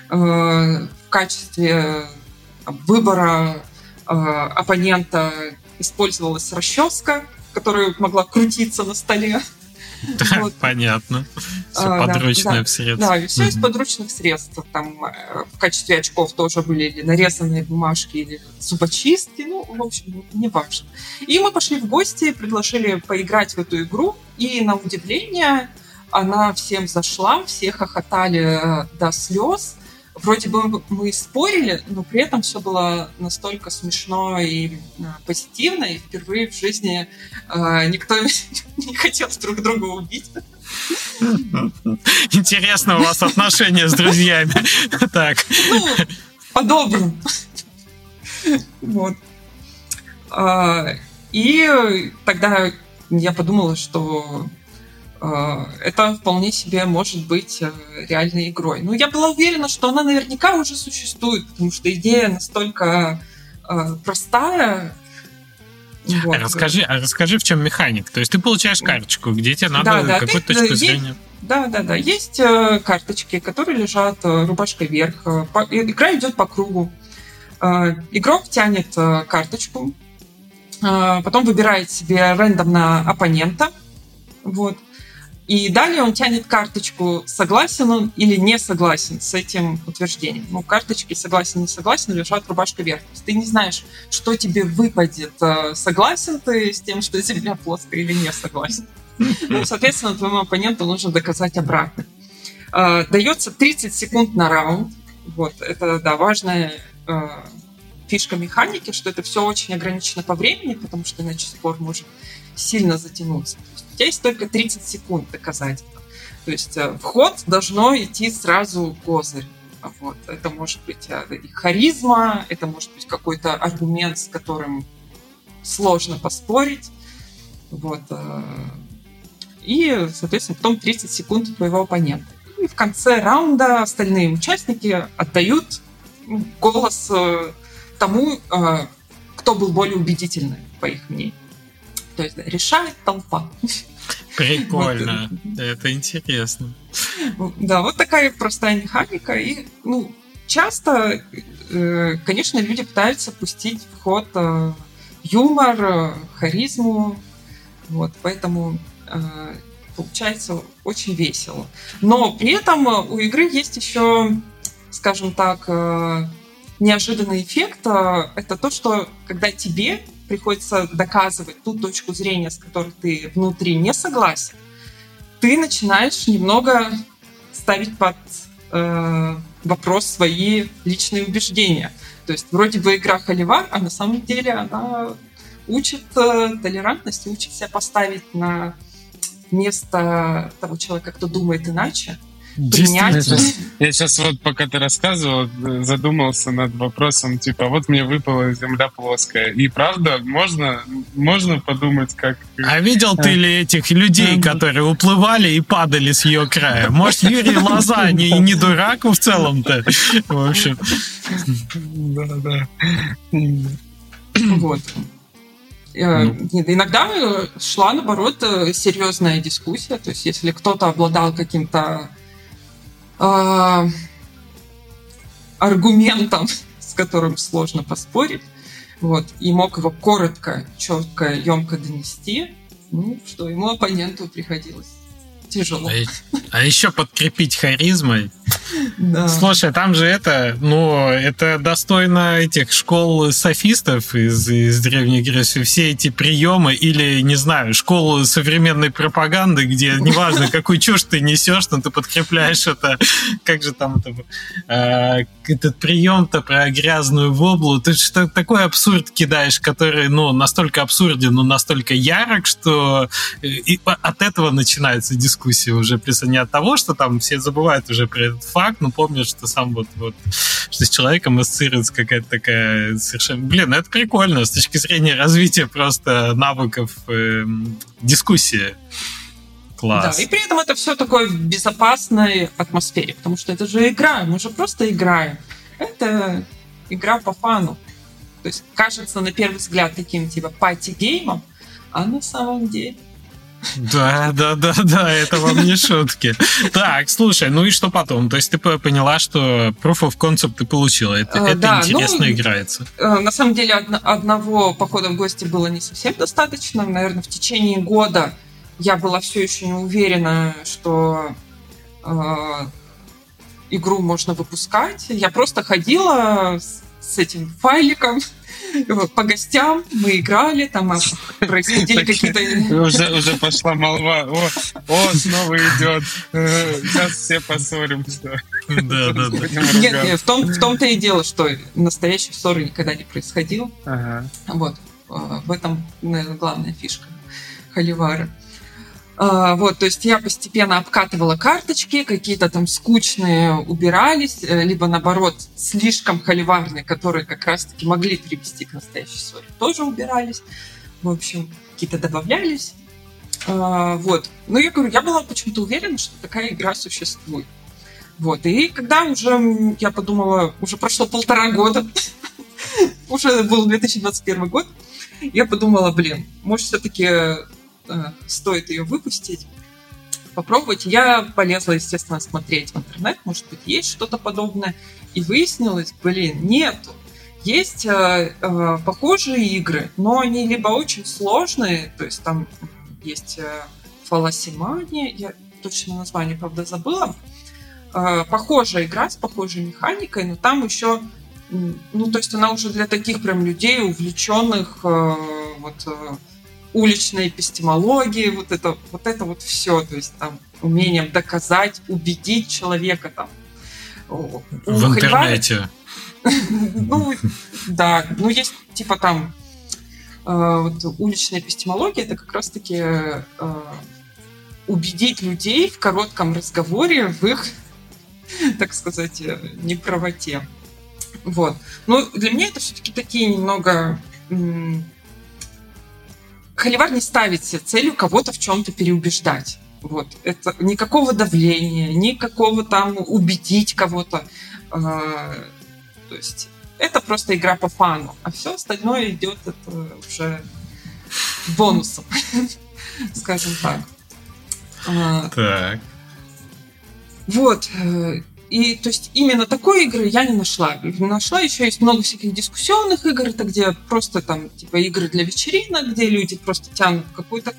S3: в качестве выбора оппонента использовалась расческа, которая могла крутиться на столе.
S1: Да, вот. понятно. Все а, подручное да, в средствах.
S3: Да, все из подручных средств. Там э, в качестве очков тоже были или нарезанные бумажки, или зубочистки. Ну, в общем, не важно. И мы пошли в гости, предложили поиграть в эту игру. И на удивление она всем зашла, все хохотали э, до слез вроде бы мы спорили, но при этом все было настолько смешно и а, позитивно, и впервые в жизни э, никто не хотел друг друга убить.
S1: Интересно у вас отношения с друзьями. Так.
S3: Ну, по-доброму. Вот. А, и тогда я подумала, что Э, это вполне себе может быть э, реальной игрой. Ну, я была уверена, что она наверняка уже существует, потому что идея настолько э, простая.
S1: Вот. Расскажи, а расскажи, в чем механик. То есть ты получаешь карточку, где тебе надо да, да, какую-то ты, точку зрения.
S3: Да, да, да. Есть карточки, которые лежат рубашкой вверх. Игра идет по кругу. Игрок тянет карточку, потом выбирает себе рандомно оппонента. Вот. И далее он тянет карточку, согласен он или не согласен с этим утверждением. Ну, карточки согласен, не согласен лежат рубашка вверх. То есть ты не знаешь, что тебе выпадет. Э, согласен ты с тем, что Земля плоская или не согласен. Ну, соответственно, твоему оппоненту нужно доказать обратно. Э, дается 30 секунд на раунд. Вот, это, да, важная э, фишка механики, что это все очень ограничено по времени, потому что иначе спор может сильно затянуться у тебя есть только 30 секунд доказать. То есть э, вход должно идти сразу козырь. Вот. Это может быть э, харизма, это может быть какой-то аргумент, с которым сложно поспорить. Вот. Э, и, соответственно, потом 30 секунд твоего оппонента. И в конце раунда остальные участники отдают голос тому, кто был более убедительный, по их мнению. То есть решает толпа.
S1: Прикольно. Вот. Это интересно.
S3: Да, вот такая простая механика. И, ну, часто, э, конечно, люди пытаются пустить в ход э, юмор, э, харизму. Вот, поэтому получается очень весело. Но при этом у игры есть еще, скажем так, неожиданный эффект. Это то, что когда тебе приходится доказывать ту точку зрения, с которой ты внутри не согласен, ты начинаешь немного ставить под э, вопрос свои личные убеждения. То есть вроде бы игра Холивар, а на самом деле она учит э, толерантности, учит себя поставить на место того человека, кто думает иначе, принять.
S2: Я сейчас вот, пока ты рассказывал, задумался над вопросом, типа, вот мне выпала земля плоская. И правда, можно, можно подумать, как...
S1: А видел ты ли этих людей, которые уплывали и падали с ее края? Может, Юрий Лоза не, не дурак в целом-то? В общем.
S2: Да, да.
S3: Вот. Э, ну. Иногда шла, наоборот, э, серьезная дискуссия. То есть, если кто-то обладал каким-то э, аргументом, с которым сложно поспорить, вот, и мог его коротко, четко, емко донести, ну, что ему оппоненту приходилось тяжело.
S1: А, а еще подкрепить харизмой. Да. Слушай, там же это, ну, это достойно этих школ софистов из, из Древней Греции. Все эти приемы или, не знаю, школы современной пропаганды, где неважно, какую чушь ты несешь, но ты подкрепляешь это, как же там это, э, этот прием-то про грязную воблу. Ты что такой абсурд кидаешь, который, ну, настолько абсурден, но настолько ярок, что э, и от этого начинается дискуссия уже, плюс не от того, что там все забывают уже про этот факт, но помнят, что сам вот, вот что с человеком ассоциируется какая-то такая совершенно... Блин, ну это прикольно с точки зрения развития просто навыков э, дискуссии. Класс.
S3: Да, и при этом это все такое в безопасной атмосфере, потому что это же игра, мы же просто играем. Это игра по фану. То есть кажется на первый взгляд таким типа party game ом, а на самом деле
S1: да, да, да, да, это вам не шутки. Так, слушай, ну и что потом? То есть ты поняла, что Proof of Concept ты получила. Это, а, это да, интересно ну, играется.
S3: Э, на самом деле одного похода в гости было не совсем достаточно. Наверное, в течение года я была все еще не уверена, что э, игру можно выпускать. Я просто ходила с, с этим файликом по гостям, мы играли, там а, происходили какие-то...
S2: Уже, уже пошла молва, о, о, снова идет, сейчас все поссоримся.
S1: Да, да, да.
S3: Нет, нет, в, том, в том-то и дело, что настоящей ссоры никогда не происходило. Ага. Вот, в этом, наверное, главная фишка Холивара. А, вот, то есть я постепенно обкатывала карточки, какие-то там скучные убирались, э, либо наоборот слишком холиварные, которые как раз-таки могли привести к настоящей ссоре, тоже убирались. В общем, какие-то добавлялись. А, вот. Но я говорю, я была почему-то уверена, что такая игра существует. Вот. И когда уже, я подумала, уже прошло полтора года, уже был 2021 год, я подумала, блин, может, все-таки стоит ее выпустить, попробовать. Я полезла, естественно, смотреть в интернет, может быть, есть что-то подобное, и выяснилось, блин, нету. Есть э, э, похожие игры, но они либо очень сложные, то есть там есть э, фаласимания, я точно название, правда, забыла. Э, похожая игра с похожей механикой, но там еще, ну, то есть она уже для таких прям людей, увлеченных э, вот э, уличной эпистемологии, вот это, вот это вот все, то есть там умением доказать, убедить человека там.
S1: В интернете.
S3: Ну, да, ну есть типа там э, вот, уличная эпистемология, это как раз-таки э, убедить людей в коротком разговоре в их, так сказать, э, неправоте. Вот. Но для меня это все-таки такие немного Холивар не ставит себе целью кого-то в чем-то переубеждать. Вот. Это никакого давления, никакого там убедить кого-то. А, то есть это просто игра по фану, а все остальное идет это уже бонусом, скажем так.
S1: А, так.
S3: Вот. И то есть именно такой игры я не нашла. Нашла еще есть много всяких дискуссионных игр, это где просто там типа игры для вечеринок, где люди просто тянут какую-то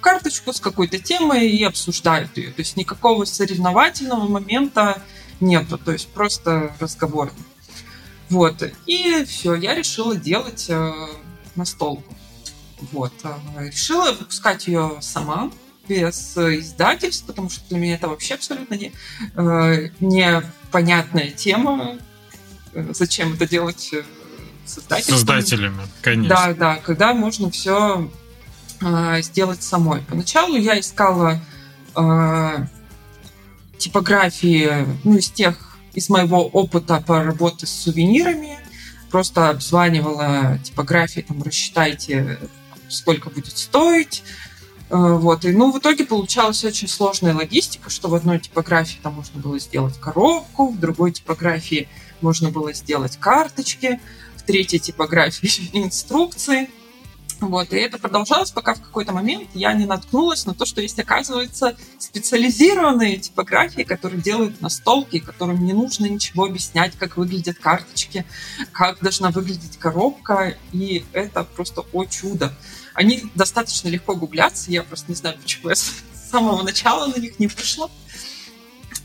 S3: карточку с какой-то темой и обсуждают ее. То есть никакого соревновательного момента нету, то есть просто разговор. Вот. И все, я решила делать э, настолку. Вот. Э, решила выпускать ее сама без издательств, потому что для меня это вообще абсолютно не, э, непонятная тема. Э, зачем это делать э,
S1: создателями? Создателями, конечно.
S3: Да, да, когда можно все э, сделать самой. Поначалу я искала э, типографии, ну, из тех, из моего опыта по работе с сувенирами, просто обзванивала типографии, там, рассчитайте, сколько будет стоить, Э, вот. И, ну, в итоге получалась очень сложная логистика, что в одной типографии там можно было сделать коробку, в другой типографии можно было сделать карточки, в третьей типографии инструкции. Вот, и это продолжалось, пока в какой-то момент я не наткнулась на то, что есть, оказывается, специализированные типографии, которые делают настолки, которым не нужно ничего объяснять, как выглядят карточки, как должна выглядеть коробка, и это просто о чудо. Они достаточно легко гуглятся, я просто не знаю, почему я с самого начала на них не пришла.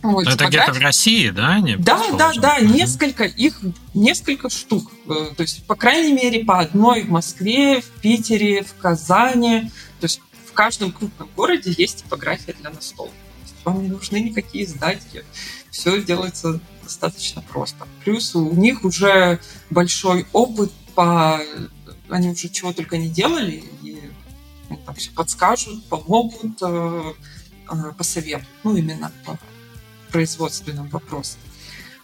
S1: Вот, это где-то в России, да? Они
S3: да, да, да, несколько, их несколько штук. Э, то есть, по крайней мере, по одной в Москве, в Питере, в Казани. То есть, в каждом крупном городе есть типография для настолок. Вам не нужны никакие издатели. Все делается достаточно просто. Плюс у них уже большой опыт по они уже чего только не делали, там все подскажут, помогут, э, э, посоветуют. Ну, именно по производственным вопросам.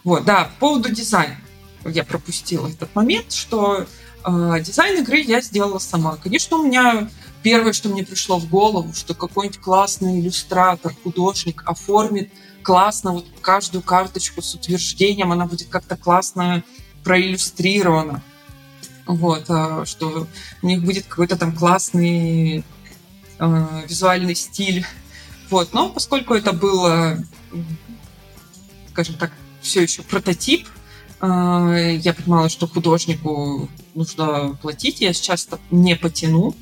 S3: Вот, да, по поводу дизайна. я пропустила этот момент, что э, дизайн игры я сделала сама. Конечно, у меня первое, что мне пришло в голову, что какой-нибудь классный иллюстратор, художник оформит классно вот каждую карточку с утверждением, она будет как-то классно проиллюстрирована. Вот, э, что у них будет какой-то там классный э, визуальный стиль. Вот, но поскольку это было, скажем так, все еще прототип, э, я понимала, что художнику нужно платить, я сейчас не потяну.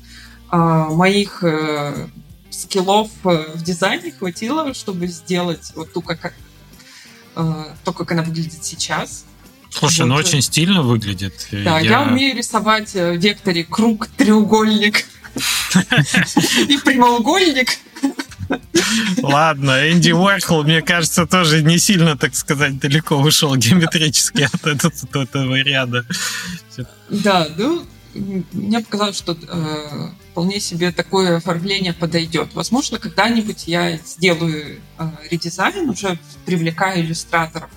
S3: Э, моих э, скиллов в дизайне хватило, чтобы сделать вот ту, как, то, как она выглядит сейчас.
S1: Слушай, вот. ну очень стильно выглядит.
S3: Да, я, я умею рисовать в векторе круг, треугольник и прямоугольник.
S1: Ладно, Энди Уорхол, мне кажется, тоже не сильно, так сказать, далеко ушел геометрически от этого, от этого ряда.
S3: Да, ну, мне показалось, что э, вполне себе такое оформление подойдет. Возможно, когда-нибудь я сделаю э, редизайн, уже привлекая иллюстраторов.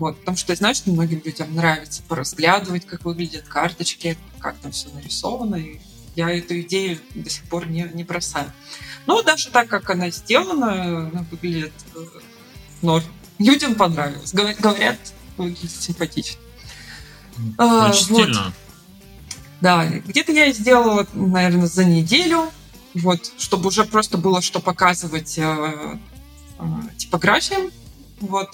S3: Вот, потому что я знаю, что многим людям нравится поразглядывать, как выглядят карточки, как там все нарисовано. И я эту идею до сих пор не, не бросаю. Но даже так, как она сделана, она выглядит э, норм. Людям понравилось. Говорят, выглядит симпатично.
S1: А, Очень вот. стильно.
S3: Да, где-то я сделала, наверное, за неделю, вот, чтобы уже просто было что показывать э, э, типографиям, вот,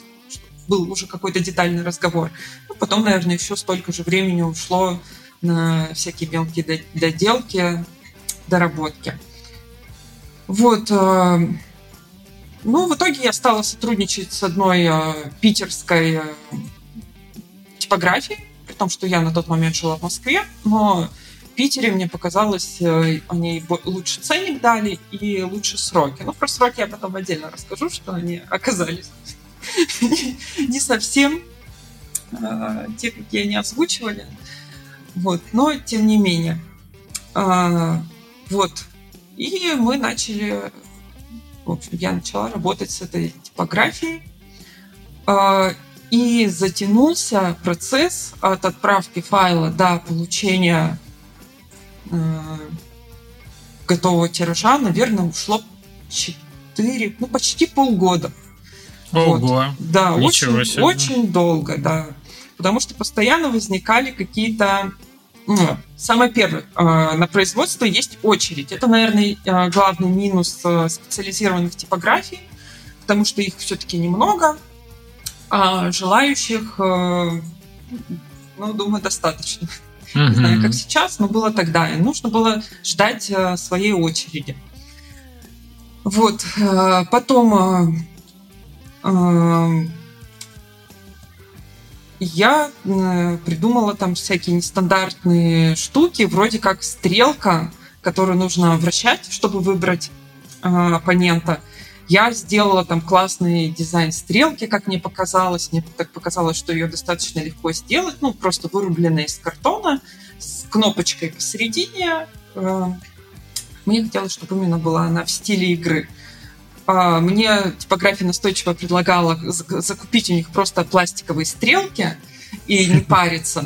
S3: был уже какой-то детальный разговор. Ну, потом, наверное, еще столько же времени ушло на всякие мелкие доделки, доработки. Вот. Э, ну, в итоге я стала сотрудничать с одной э, питерской э, типографией, при том, что я на тот момент жила в Москве, но в Питере мне показалось, они лучше ценник дали и лучше сроки. Ну, про сроки я потом отдельно расскажу, что они оказались не совсем те, какие они озвучивали. Вот, но тем не менее. Вот, и мы начали, в общем, я начала работать с этой типографией. А, и затянулся процесс от отправки файла до получения готового тиража, наверное, ушло 4, ну, почти полгода.
S1: Ого! Вот.
S3: Да, очень, очень долго, да. Потому что постоянно возникали какие-то ну, самое первое, а, на производство есть очередь. Это, наверное, а, главный минус а, специализированных типографий, потому что их все-таки немного, а желающих, ну, думаю, достаточно. Не знаю, как сейчас, но было тогда. И нужно было ждать своей очереди. Вот. Потом я придумала там всякие нестандартные штуки, вроде как стрелка, которую нужно вращать, чтобы выбрать э, оппонента. Я сделала там классный дизайн стрелки, как мне показалось. Мне так показалось, что ее достаточно легко сделать. Ну, просто вырубленная из картона с кнопочкой посередине. Мне хотелось, чтобы именно была она в стиле игры. А, мне типография настойчиво предлагала закупить у них просто пластиковые стрелки и не париться.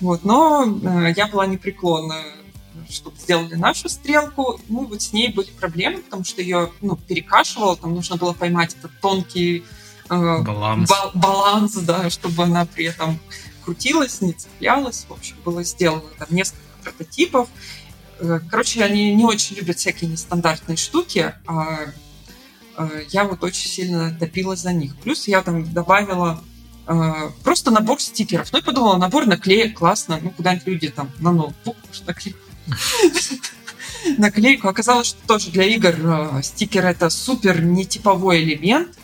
S3: Вот. Но э, я была непреклонна чтобы сделали нашу стрелку. Ну, вот с ней были проблемы, потому что ее ну, перекашивало, там нужно было поймать этот тонкий
S1: э, баланс.
S3: Ба- баланс, да, чтобы она при этом крутилась, не цеплялась. В общем, было сделано там несколько прототипов. Э, короче, они не очень любят всякие нестандартные штуки, а я вот очень сильно топила за них. Плюс я там добавила э, просто набор стикеров. Ну, я подумала, набор наклеек, классно. Ну, куда-нибудь люди там на ноутбук наклеить. Наклейку. Оказалось, что тоже для игр э, стикер это супер нетиповой элемент.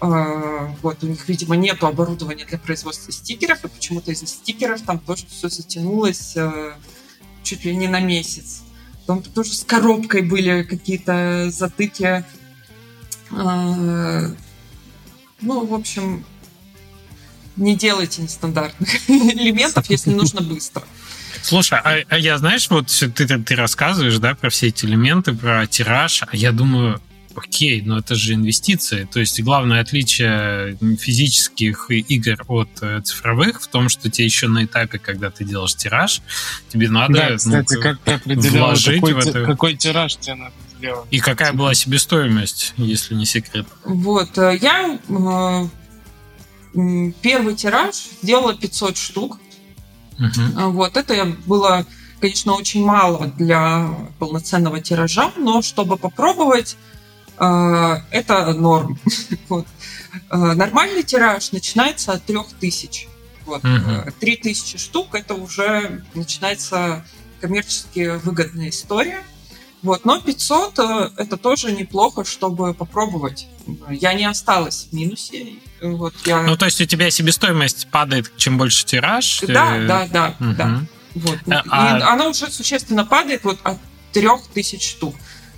S3: Вот, у них, видимо, нету оборудования для производства стикеров, и почему-то из-за стикеров там тоже все затянулось чуть ли не на месяц. Там тоже с коробкой были какие-то затыки ну, в общем, не делайте нестандартных элементов, если нужно быстро.
S1: Слушай, а, а я, знаешь, вот ты, ты рассказываешь, да, про все эти элементы, про тираж, а я думаю, окей, но это же инвестиции. То есть главное отличие физических игр от э, цифровых в том, что тебе еще на этапе, когда ты делаешь тираж, тебе надо
S2: Да, кстати,
S1: ну,
S2: как ты
S1: вложить
S2: какой,
S1: в это.
S2: какой тираж тебе надо сделать?
S1: И какая была себестоимость, если не секрет?
S3: Вот, э, я э, первый тираж сделала 500 штук. А, Вот, это было, конечно, очень мало для полноценного тиража, но чтобы попробовать, э, это норм. Вот. Э, Нормальный тираж начинается от 3000. Вот. Э, 3000 штук это уже начинается коммерчески выгодная история. Вот. Но 500 э, это тоже неплохо, чтобы попробовать. Я не осталась в минусе. Вот, я...
S1: Ну, то есть у тебя себестоимость падает, чем больше тираж?
S3: да,
S1: э,
S3: да, да,
S1: мгм.
S3: да. Вот.
S1: А-
S3: И
S1: а-
S3: она уже существенно падает вот от 3000 штук.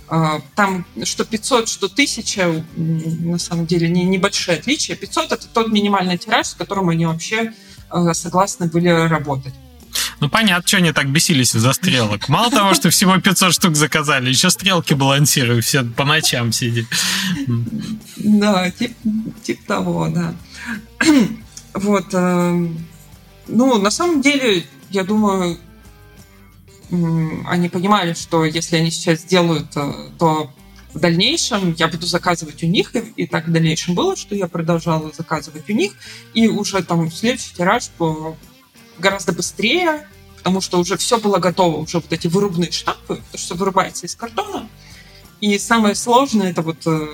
S3: А, Там что 500, что 1000, м, на самом деле, не, небольшие отличия. 500 это тот минимальный тираж, с которым они вообще э, согласны были работать.
S1: Ну, понятно, что они так бесились из-за стрелок. Мало того, что всего 500 штук заказали, еще стрелки балансируют, все по ночам сидят.
S3: Да, тип, тип того, да. Вот. э, Ну, на самом деле, я думаю, они понимали, что если они сейчас сделают, э, то в дальнейшем я буду заказывать у них, и, так в дальнейшем было, что я продолжала заказывать у них, и уже там следующий тираж по гораздо быстрее, потому что уже все было готово, уже вот эти вырубные штампы, то, что вырубается из картона. И самое сложное это вот э,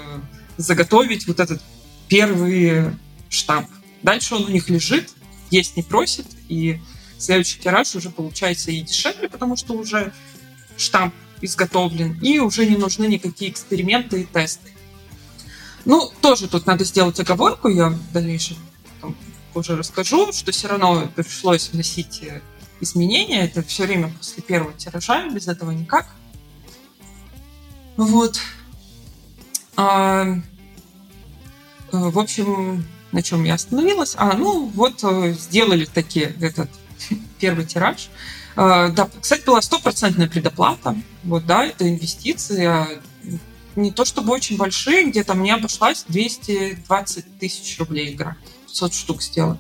S3: заготовить вот этот первый штамп. Дальше он у них лежит, есть не просит, и следующий тираж уже получается и дешевле, потому что уже штамп изготовлен, и уже не нужны никакие эксперименты и тесты. Ну, тоже тут надо сделать оговорку, я в дальнейшем уже расскажу, что все равно пришлось вносить э, изменения, это все время после первого тиража, без этого никак. Вот. А, э, в общем, на чем я остановилась? А, ну, вот э, сделали такие этот первый тираж. Э, Да, кстати, была стопроцентная предоплата. Вот, да, это инвестиции. а Не то чтобы очень большие, где-то мне обошлась 220 тысяч рублей игра. 500 штук сделать.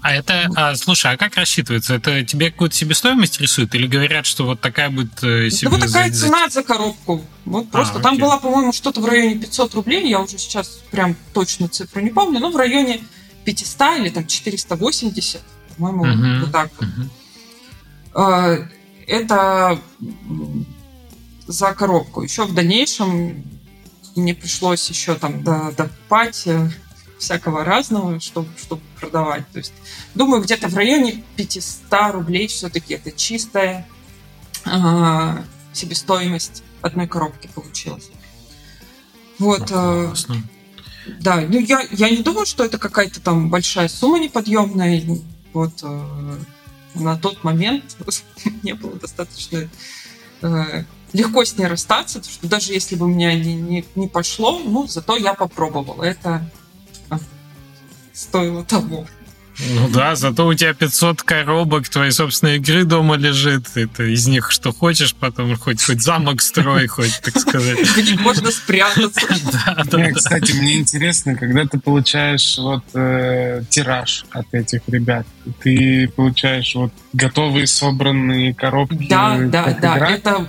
S1: А это, а, слушай, а как рассчитывается? Это тебе какую-то себестоимость рисуют или говорят, что вот такая будет э,
S3: Да
S1: себе-
S3: вот такая
S1: за-
S3: цена за коробку. Вот просто там
S1: окей.
S3: была, по-моему, что-то в районе 500 рублей. Я уже сейчас прям точно цифру не помню, но в районе 500 или там 480, по-моему,
S1: Мгм.
S3: вот так вот. Э, Это за коробку. Еще в дальнейшем мне пришлось еще там до- докупать э, всякого разного, чтобы, чтобы продавать. То есть, думаю, где-то в районе 500 рублей все-таки это чистая а, себестоимость одной коробки получилась. Вот. Э, да, ну я, я не думаю, что это какая-то там большая сумма неподъемная. Вот э, на тот момент мне было достаточно э, легко с ней расстаться, потому что даже если бы у меня не, не, не пошло, ну, зато я попробовала. Это э, стоило того.
S1: Ну да, зато у тебя 500 коробок твоей собственной игры дома лежит. Это из них что хочешь, потом хоть, хоть замок строй, хоть, так сказать.
S3: Можно спрятаться.
S2: Кстати, мне интересно, когда ты получаешь вот э, тираж от этих ребят, ты получаешь вот готовые собранные коробки.
S3: Да, да, да. Это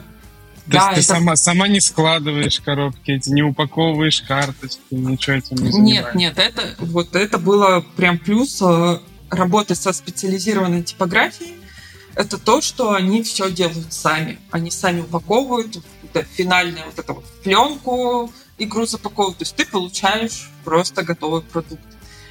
S2: То
S3: да,
S2: есть ты
S3: это-
S2: сама, сама не складываешь коробки эти, не упаковываешь карточки, ничего этим не занимаешься.
S3: Нет, нет, это вот это было прям плюс э, работы со специализированной типографией. Это то, что они все делают сами. Они сами упаковывают да, финальную вот эту вот пленку, игру запаковывают. То есть ты получаешь просто готовый продукт.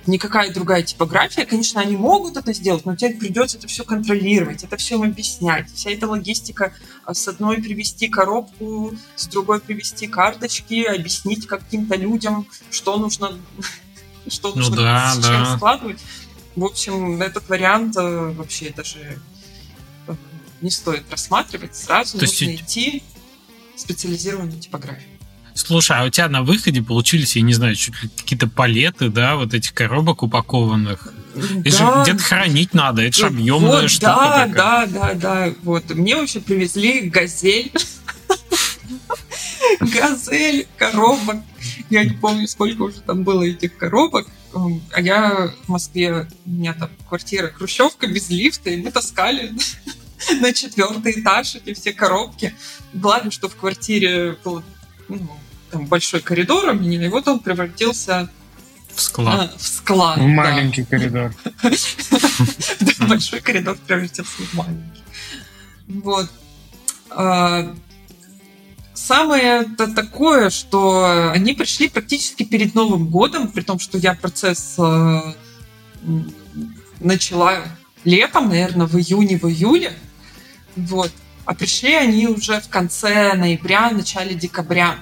S3: Никакая другая типография, конечно, они могут это сделать, но тебе придется это все контролировать, это все им объяснять. Вся эта логистика а, с одной привести коробку, с другой привести карточки, объяснить каким-то людям, что нужно, что
S1: Ну
S3: нужно
S1: да,
S3: с чем складывать. В общем, этот вариант э, вообще даже э, не стоит рассматривать. Сразу нужно идти в специализированную типографию.
S1: Слушай, а у тебя на выходе получились, я не знаю, чуть ли какие-то палеты, да, вот этих коробок упакованных. Их же
S3: Да.
S1: где-то хранить надо, это же объемная
S3: вот,
S1: штука
S3: да,
S1: такая.
S3: да, да, да. Вот. Мне вообще привезли газель. газель, коробок. Я не помню, сколько уже там было этих коробок. А я в Москве, у меня там квартира хрущевка без лифта, и мы таскали на четвертый этаж эти все коробки. Благо, что в квартире был ну, там большой коридор у меня, и вот он превратился
S1: в склад.
S3: А, в склад. В
S2: маленький коридор.
S3: Большой коридор превратился в маленький. Вот. А, самое это такое, что они пришли практически перед Новым годом, при том, что я процесс а, начала летом, наверное, в июне, в июле. Вот. А пришли они уже в конце ноября, начале декабря.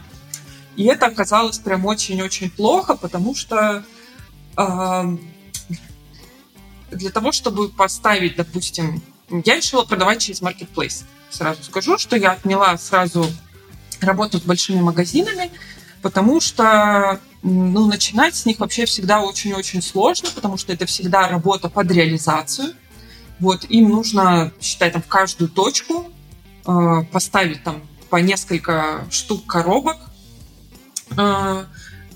S3: И это оказалось прям очень-очень плохо, потому что э, для того, чтобы поставить, допустим, я решила продавать через marketplace. Сразу скажу, что я отняла сразу работу с большими магазинами, потому что ну, начинать с них вообще всегда очень-очень сложно, потому что это всегда работа под реализацию. Вот, им нужно, считай, там в каждую точку э, поставить там по несколько штук коробок,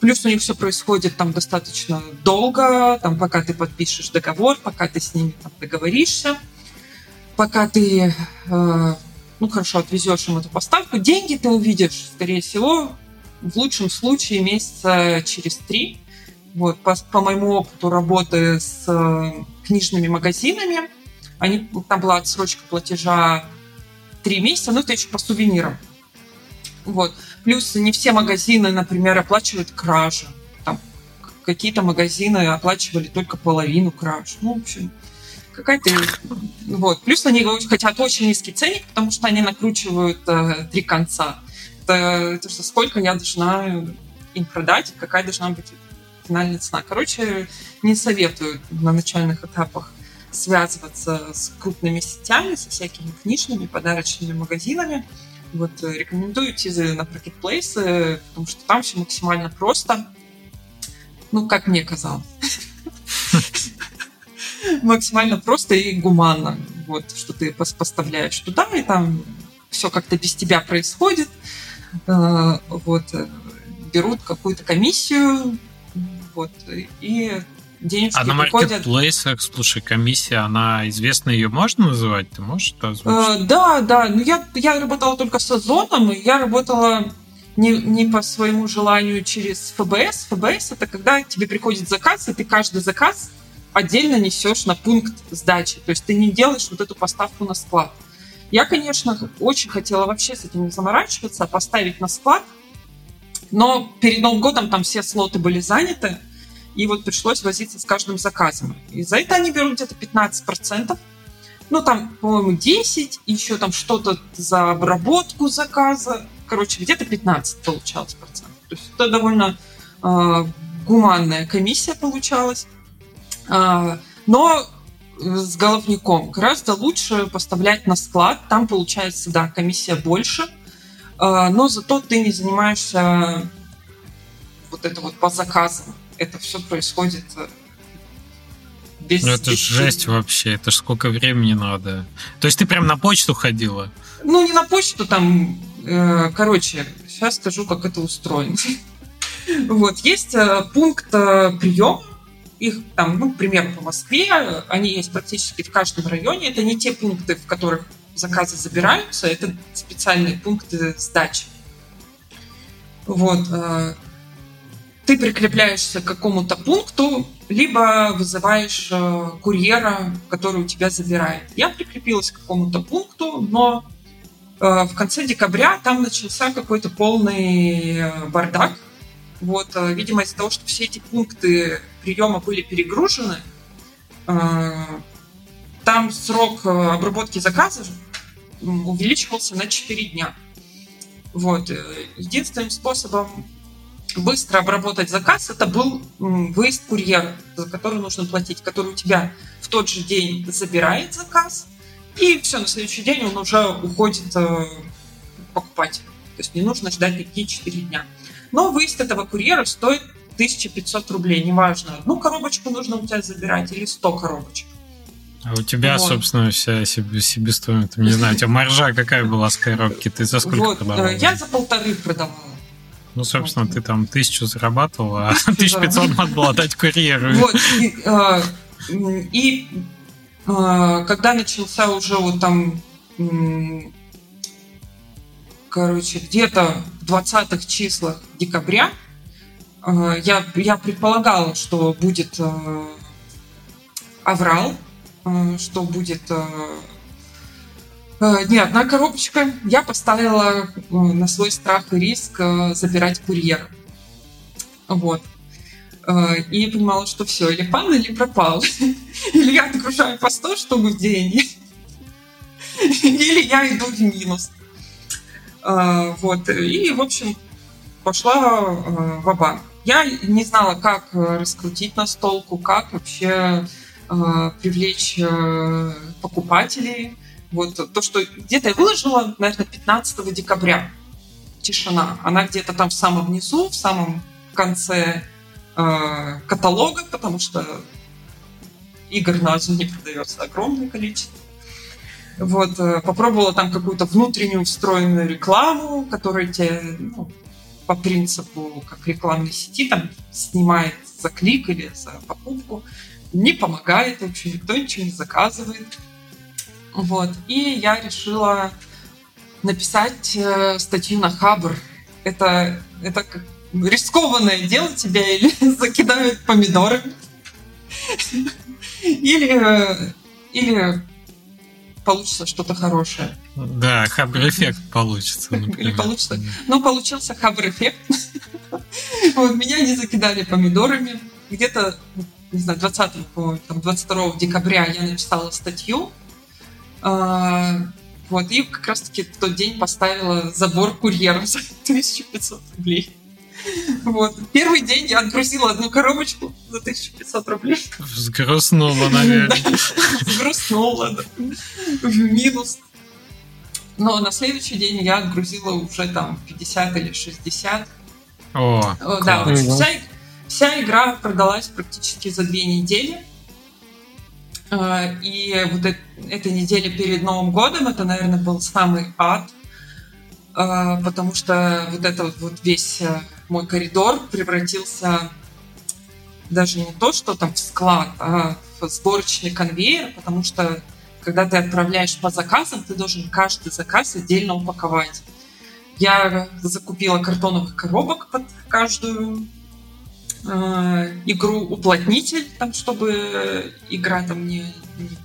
S3: плюс у них все происходит там достаточно долго, там, пока ты подпишешь договор, пока ты с ними там, договоришься, пока ты, э, ну хорошо, отвезешь им эту поставку. Деньги ты увидишь, скорее всего, в лучшем случае месяца через три. Вот, по, по моему опыту работы с э, книжными магазинами, они, там была отсрочка платежа три месяца, но это еще по сувенирам. Вот. Плюс не все магазины, например, оплачивают кражи. Там какие-то магазины оплачивали только половину краж. Ну, в общем, какая-то... Вот. Плюс они хотят очень низкий ценник, потому что они накручивают э, три конца. Это, это что, сколько я должна им продать, какая должна быть финальная цена. Короче, не советую на начальных этапах связываться с крупными сетями, со всякими книжными подарочными магазинами. Вот э, рекомендую идти на маркетплейсы, потому что там все максимально просто. Ну, как мне казалось. Максимально просто и гуманно. Вот, что ты поставляешь туда, и там все как-то без тебя происходит. Э, вот, э, берут какую-то комиссию, вот, и денежки
S1: А на маркетплейсах, слушай, комиссия, она известна, ее можно называть? Ты можешь это озвучить?
S3: Э, да, да. Ну, я, я работала только с Озоном, и я работала не, не по своему желанию через ФБС. ФБС — это когда тебе приходит заказ, и ты каждый заказ отдельно несешь на пункт сдачи. То есть ты не делаешь вот эту поставку на склад. Я, конечно, очень хотела вообще с этим не заморачиваться, а поставить на склад, но перед Новым годом там все слоты были заняты, и вот пришлось возиться с каждым заказом. И за это они берут где-то 15%. Ну, там, по-моему, 10, еще там что-то за обработку заказа. Короче, где-то 15 получалось процентов. То есть это довольно э, гуманная комиссия получалась. Э, но с головником гораздо лучше поставлять на склад. Там получается, да, комиссия больше, э, но зато ты не занимаешься вот это вот по заказам это все происходит э,
S1: без... Ну, это без жесть вообще, это ж сколько времени надо. То есть ты прям на почту ходила?
S3: Ну, не на почту, там, э, короче, сейчас скажу, как это устроено. Вот, есть э, пункт приема, их там, ну, пример по Москве, они есть практически в каждом районе. Это не те пункты, в которых заказы забираются, это специальные пункты сдачи. Вот ты прикрепляешься к какому-то пункту, либо вызываешь э, курьера, который у тебя забирает. Я прикрепилась к какому-то пункту, но э, в конце декабря там начался какой-то полный э, бардак. Вот, видимо, из-за того, что все эти пункты приема были перегружены, там срок обработки заказов увеличивался на 4 дня. Вот. Единственным способом быстро обработать заказ, это был выезд курьера, за который нужно платить, который у тебя в тот же день забирает заказ, и все, на следующий день он уже уходит э, покупателю. То есть не нужно ждать такие 4 дня. Но выезд этого курьера стоит 1500 рублей, неважно, одну коробочку нужно у тебя забирать или 100 коробочек.
S1: А у тебя, вот. собственно, вся себестоимость, не знаю, у тебя маржа какая была с коробки? Ты за сколько вот, продавала?
S3: Я за полторы продавала.
S1: Ну, собственно, ты там тысячу зарабатывала, а 1500 надо было дать курьеру.
S3: Вот, и, э, и э, когда начался уже вот там, короче, где-то в 20-х числах декабря, э, я, я предполагала, что будет аврал, что будет не одна коробочка. Я поставила на свой страх и риск забирать курьера. Вот. И понимала, что все, или пан, или пропал. Или я отгружаю по 100 штук в день, или я иду в минус. Вот. И, в общем, пошла в банк Я не знала, как раскрутить настолку, как вообще Э, привлечь э, покупателей. Вот то, что где-то я выложила, наверное, 15 декабря. Тишина. Она где-то там в самом низу, в самом конце э, каталога, потому что игр на Озоне продается огромное количество. Вот, э, попробовала там какую-то внутреннюю встроенную рекламу, которая тебе ну, по принципу как рекламной сети там снимает за клик или за покупку не помогает, в общем, никто ничего не заказывает. Вот. И я решила написать э, статью на Хабр. Это, это как рискованное дело тебя или закидают помидоры, или, или получится что-то хорошее.
S1: Да, хабр-эффект получится.
S3: Например. Или получится. Ну, получился хабр-эффект. Вот, меня не закидали помидорами. Где-то не знаю, 20 там, 22 декабря я написала статью. А, вот, и как раз-таки в тот день поставила забор курьера за 1500 рублей. Вот. Первый день я отгрузила одну коробочку за 1500 рублей.
S1: Взгрустнула, наверное.
S3: Взгрустнула, да. В минус. Но на следующий день я отгрузила уже там 50 или 60.
S1: О,
S3: да, вся, Вся игра продалась практически за две недели. А, и вот эта неделя перед Новым годом, это, наверное, был самый ад, а, потому что вот этот вот весь э, мой коридор превратился даже не то, что там в склад, а в сборочный конвейер, потому что когда ты отправляешь по заказам, ты должен каждый заказ отдельно упаковать. Я закупила картоновых коробок под каждую э, игру уплотнитель, там, чтобы игра там не, не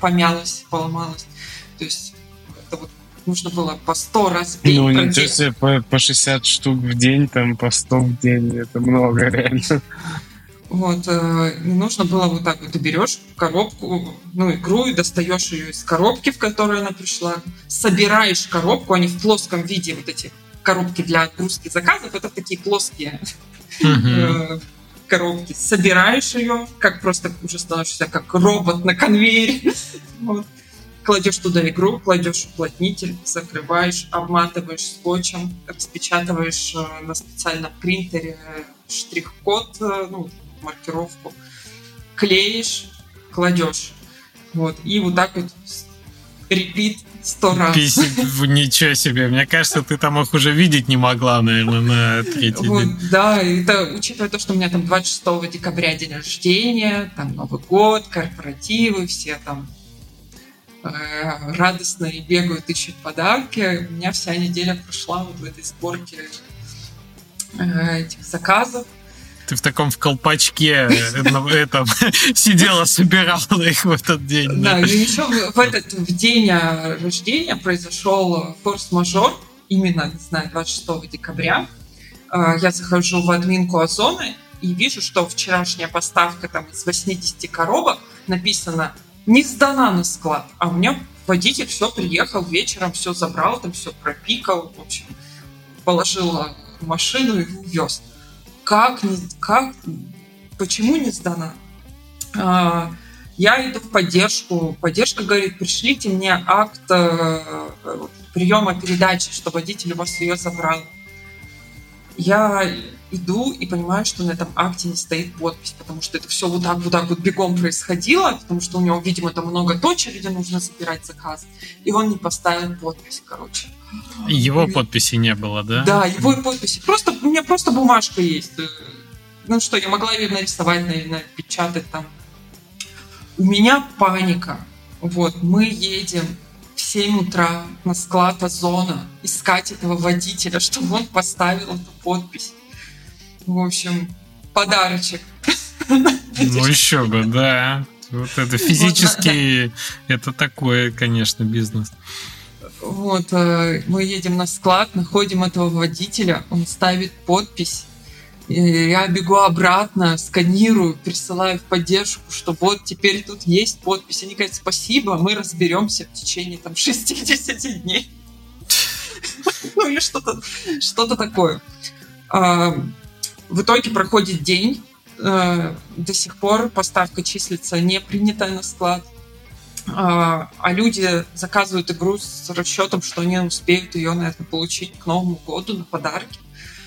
S3: помялась, поломалась. То есть это вот нужно было по 100 раз
S2: петь. Ну, ничего себе, по, по 60 штук в день, там по 100 в день, это много реально.
S3: Вот, э, нужно было вот так вот, ты берешь коробку, ну, игру и достаешь ее из коробки, в которой она пришла, собираешь коробку, они в плоском виде, вот эти коробки для отгрузки заказов, это такие плоские uh коробки, собираешь ее, как просто уже становишься как робот на конвейере. Вот. Кладешь туда игру, кладешь уплотнитель, закрываешь, обматываешь скотчем, распечатываешь э, на специальном принтере штрих-код, э, ну, маркировку, клеишь, кладешь. Вот. И вот так вот репит сто раз.
S1: Ничего себе. Мне кажется, ты там их уже видеть не могла, наверное, на третий вот, день.
S3: Да, это учитывая то, что у меня там 26 декабря день рождения, там Новый год, корпоративы, все там э, радостные бегают, ищут подарки. У меня вся неделя прошла вот в этой сборке э, этих заказов
S1: ты в таком в колпачке этом сидела, собирала их в этот день.
S3: Да, и еще в этот день э, рождения произошел форс-мажор, именно, не знаю, 26 декабря. Э, я захожу в админку Озоны и вижу, что вчерашняя поставка там из 80 коробок написано не сдана на склад, а у меня водитель все приехал вечером, все забрал, там все пропикал, в общем, положил машину и увез как, не, как, почему не сдана? А, я иду в поддержку. Поддержка говорит, пришлите мне акт э, приема передачи, что водитель у вас ее забрал. я иду и понимаю, что на этом акте не стоит подпись, потому что это все вот так, вот так вот бегом происходило, потому что у него, видимо, там много точек, где нужно забирать заказ, и он не поставил подпись, короче.
S1: Его подписи не было, да?
S3: Да, его подписи. Просто, у меня просто бумажка есть. Ну что, я могла ее нарисовать, напечатать там. У меня паника. Вот, мы едем в 7 утра на склад Озона искать этого водителя, чтобы он поставил эту подпись. В общем, подарочек.
S1: Ну еще бы, да. Вот это физически, это такое, конечно, бизнес.
S3: Вот, э, мы едем на склад, находим этого водителя, он ставит подпись. Я бегу обратно, сканирую, присылаю в поддержку, что вот теперь тут есть подпись. Они говорят, спасибо, мы разберемся в течение там 60 дней. Ну или что-то что такое. А, в итоге проходит день, э, до сих пор поставка числится не принятая на склад, а, а люди заказывают игру с расчетом, что они успеют ее, наверное, получить к Новому году на подарки.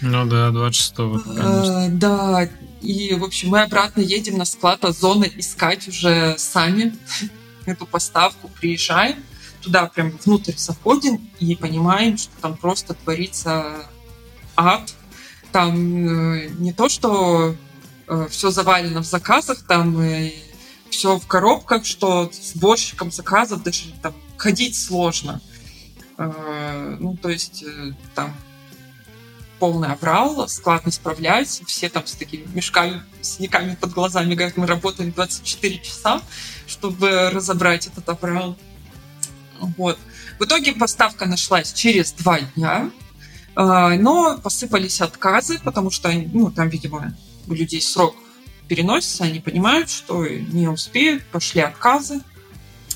S1: Ну да, 26-го,
S3: конечно. Да, и, в общем, мы обратно едем на склад Озона искать уже сами эту поставку, приезжаем, туда прям внутрь заходим и понимаем, что там просто творится ад, там э, не то, что э, все завалено в заказах, там э, все в коробках, что с сборщиком заказов даже там ходить сложно. Ну, то есть там полный аврал, склад не справляется, все там с такими мешками, синяками под глазами говорят, мы работаем 24 часа, чтобы разобрать этот аврал. Вот. В итоге поставка нашлась через два дня, но посыпались отказы, потому что, ну, там, видимо, у людей срок переносится, они понимают, что не успеют, пошли отказы.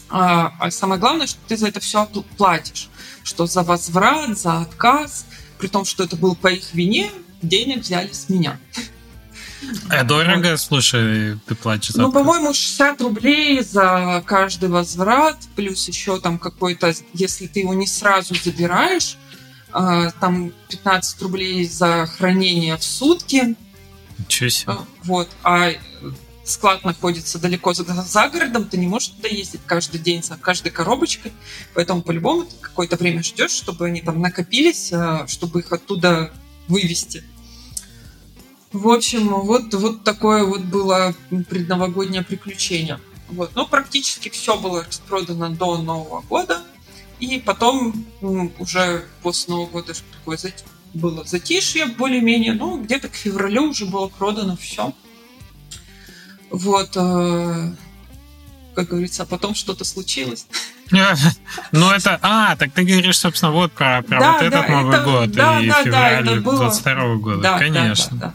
S3: А, а самое главное, что ты за это все платишь, что за возврат, за отказ, при том, что это был по их вине, денег взяли с меня.
S1: А дорого, вот. слушай, ты платишь
S3: Ну, по-моему, 60 рублей за каждый возврат, плюс еще там какой-то, если ты его не сразу забираешь, а, там 15 рублей за хранение в сутки.
S1: Ничего себе. А,
S3: вот. А склад находится далеко за, за городом, ты не можешь туда ездить каждый день за каждой коробочкой, поэтому по-любому ты какое-то время ждешь, чтобы они там накопились, а, чтобы их оттуда вывести. В общем, вот, вот такое вот было предновогоднее приключение. Вот. Но практически все было распродано до Нового года. И потом уже после Нового года такое было затишье более-менее, ну, где-то к февралю уже было продано все. Вот, э, как говорится, а потом что-то случилось.
S1: Ну это, а, так ты говоришь, собственно, вот про, про
S3: да,
S1: вот этот
S3: да,
S1: Новый
S3: это,
S1: год
S3: да,
S1: и
S3: да,
S1: февраль
S3: да,
S1: 22 года,
S3: да,
S1: конечно.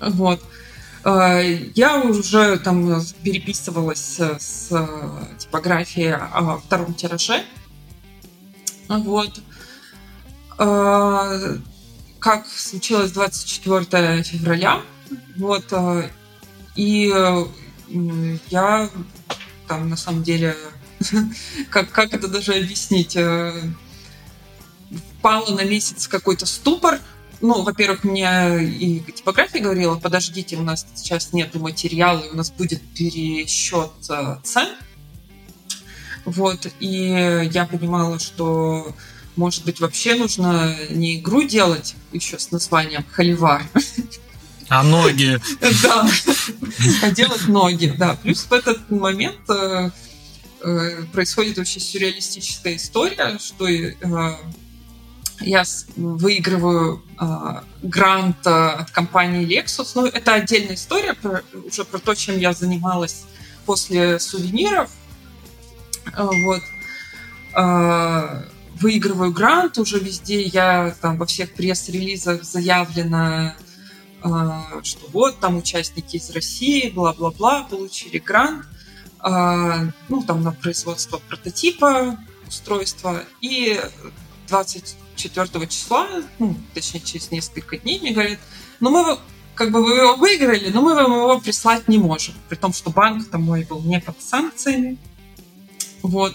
S3: Вот. Э, я уже там переписывалась с типографией о втором тираже. Вот. Э, как случилось 24 февраля. Вот. Э, и я там на самом деле, как, как это даже объяснить, впала на месяц какой-то ступор, ну, во-первых, мне и типография говорила, подождите, у нас сейчас нету материала, и у нас будет пересчет э, цен. Вот, и я понимала, что, может быть, вообще нужно не игру делать еще с названием «Холивар»,
S1: а ноги.
S3: Да, а делать ноги, да. Плюс в этот момент э, э, происходит вообще сюрреалистическая история, что я выигрываю э, грант от компании Lexus. Ну, это отдельная история про, уже про то, чем я занималась после сувениров. Э, вот. Э, выигрываю грант уже везде. Я там во всех пресс-релизах заявлено, э, что вот там участники из России, бла-бла-бла, получили грант. Э, ну, там на производство прототипа устройства. И 24 числа, ну, точнее, через несколько дней, мне говорят, ну, мы как бы вы его выиграли, но мы вам его прислать не можем. При том, что банк там мой был не под санкциями. Вот.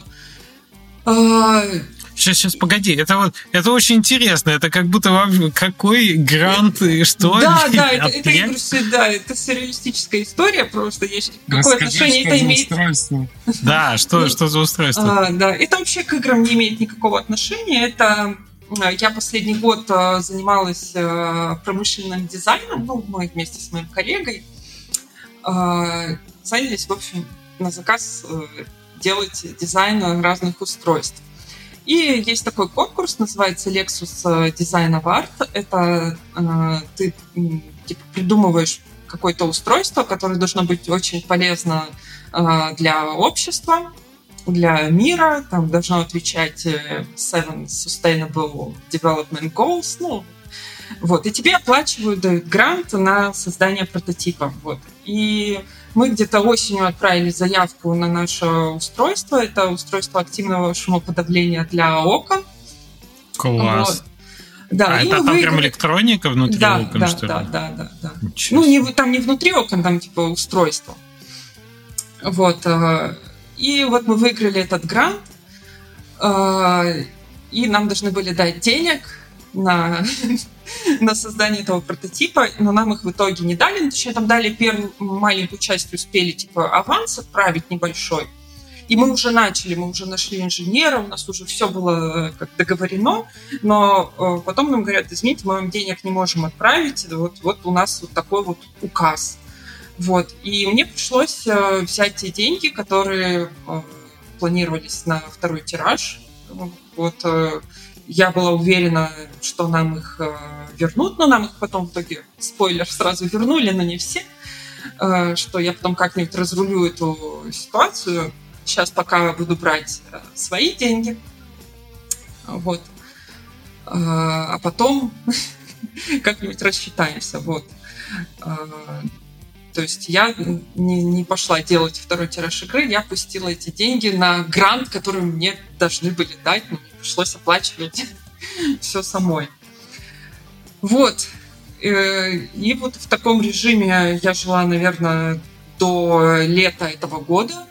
S1: А, Сейчас, сейчас, погоди, это вот, это очень интересно, это как будто вам какой грант и что?
S3: Да, да, это, это, я говорю, да, это сюрреалистическая история просто. Есть, какое Расскажи, отношение это имеет?
S1: Устройство? Да, что, что за устройство?
S3: А, да, это вообще к играм не имеет никакого отношения. Это я последний год а, занималась а, промышленным дизайном, ну, мы вместе с моим коллегой занялись, в общем, на заказ э, делать дизайн разных устройств. И есть такой конкурс, называется Lexus Design Award. Это э, ты типа, придумываешь какое-то устройство, которое должно быть очень полезно э, для общества, для мира, там должно отвечать э, Seven Sustainable Development Goals, ну, вот, и тебе оплачивают, дают грант на создание прототипа, вот. И мы где-то осенью отправили заявку на наше устройство. Это устройство активного шумоподавления для окон.
S1: Класс. Вот. Да, а это там выиграли... прям электроника внутри
S3: да,
S1: окон,
S3: да,
S1: что
S3: да, ли? Да, да, да. Ну, не, там не внутри окон, там типа устройство. Вот. И вот мы выиграли этот грант, э, и нам должны были дать денег на на создание этого прототипа, но нам их в итоге не дали. Ну, точнее, там дали первую маленькую часть, успели типа аванс отправить небольшой. И мы уже начали, мы уже нашли инженера, у нас уже все было э, как договорено, но э, потом нам говорят, извините, мы вам денег не можем отправить, вот, вот у нас вот такой вот указ. Вот. И мне пришлось э, взять те деньги, которые планировались на второй тираж. Вот я была уверена, что нам их э, вернут, но нам их потом в итоге, спойлер, сразу вернули, но не все, э, что я потом как-нибудь разрулю эту ситуацию. Сейчас пока буду брать э, свои деньги. Вот. А потом как-нибудь рассчитаемся. Вот. То есть я не, не пошла делать второй тираж игры, я пустила эти деньги на грант, который мне должны были дать, но мне пришлось оплачивать все самой. Вот. Э, и вот в таком режиме я жила, наверное, до лета этого года.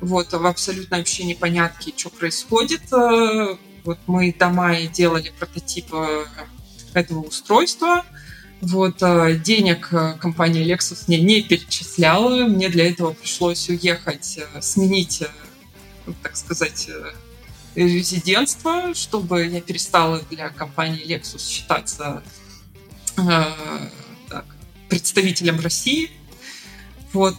S3: Вот, в абсолютно вообще непонятке, что происходит. Э, вот мы до мая делали прототип э, этого устройства. Вот, э, денег э, компания Lexus мне не перечисляла. Мне для этого пришлось уехать, э, сменить, так сказать, резидентство, чтобы я перестала для компании Lexus считаться так, представителем России. Вот,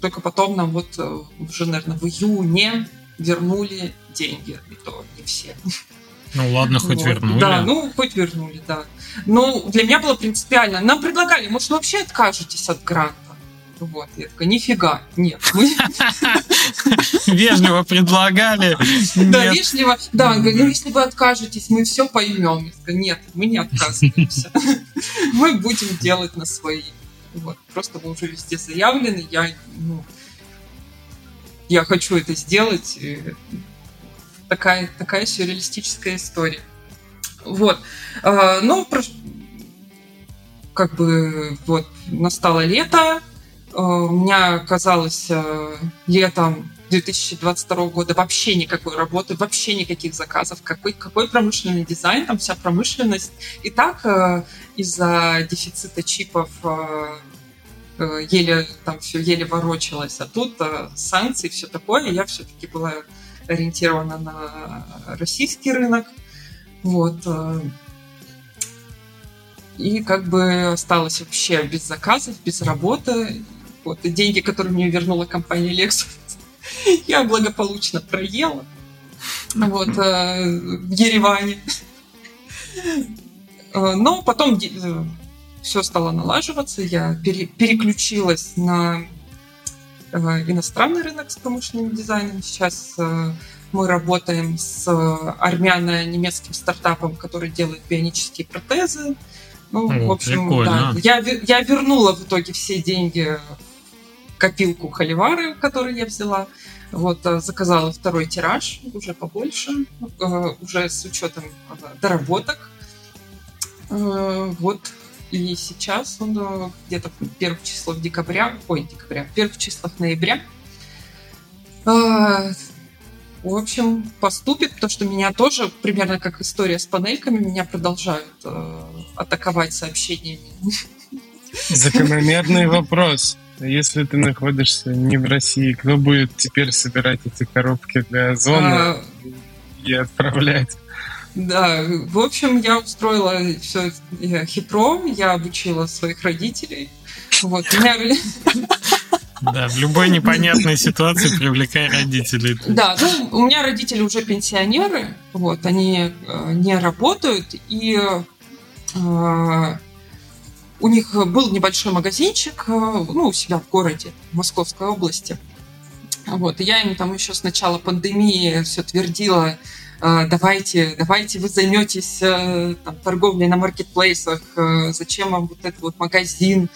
S3: только потом нам вот уже, наверное, в июне вернули деньги, и то не все.
S1: Ну ладно, хоть вот. вернули.
S3: Да, ну хоть вернули, да. Ну, для меня было принципиально. Нам предлагали, может, вообще откажетесь от гранта? Вот, я такая, нифига, нет.
S1: Вежливо предлагали.
S3: Да, вежливо, да, ну если вы откажетесь, мы все поймем. Нет, мы не отказываемся. Мы будем делать на свои. Вот, просто мы уже везде заявлены, я, ну, я хочу это сделать, такая, такая сюрреалистическая история. Вот. А, ну, как бы вот настало лето, а, у меня оказалось а, летом 2022 года вообще никакой работы, вообще никаких заказов, какой, какой промышленный дизайн, там вся промышленность. И так из-за дефицита чипов еле там все еле ворочалось, а тут санкции, все такое, я все-таки была ориентирована на российский рынок. Вот. Э, и как бы осталась вообще без заказов, без работы. Вот. И деньги, которые мне вернула компания Lexus, я благополучно проела. Вот, э, в Ереване. Э, но потом все стало налаживаться, я переключилась на иностранный рынок с промышленным дизайном. Сейчас э, мы работаем с армяно-немецким стартапом, который делает бионические протезы. Ну, О, в общем, прикольно. да. Я, я вернула в итоге все деньги в копилку Холивары, которую я взяла. Вот, э, заказала второй тираж, уже побольше, э, уже с учетом доработок. Вот, и сейчас он э, где-то в первых числах декабря, ой, декабря, в первых числах ноября э, в общем, поступит, потому что меня тоже, примерно как история с панельками, меня продолжают э, атаковать сообщениями.
S2: Закономерный вопрос. Если ты находишься не в России, кто будет теперь собирать эти коробки для Озона а... и отправлять?
S3: Да, в общем, я устроила все хитро, я обучила своих родителей. Вот, меня...
S1: Да, в любой непонятной ситуации привлекай родителей.
S3: Да, ну, у меня родители уже пенсионеры, вот, они э, не работают, и э, у них был небольшой магазинчик, э, ну, у себя в городе, в Московской области. Вот, и я им там еще с начала пандемии все твердила, давайте, давайте вы займетесь э, там, торговлей на маркетплейсах, зачем вам вот этот вот магазин,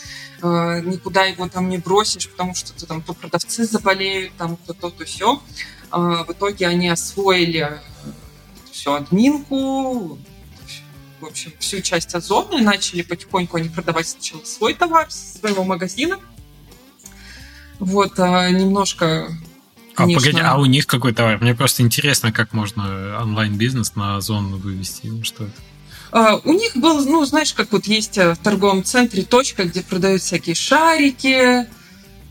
S3: никуда его там не бросишь, потому что то, там то продавцы заболеют, там то то, то все. В итоге они освоили всю админку, в общем, всю часть Озона и начали потихоньку они продавать сначала свой товар своего магазина. Вот, а
S1: Конечно. А, погоди, а у них какой товар? Мне просто интересно, как можно онлайн-бизнес на Озон вывести. Что это?
S3: Uh, у них был, ну, знаешь, как вот есть э, в торговом центре точка, где продают всякие шарики,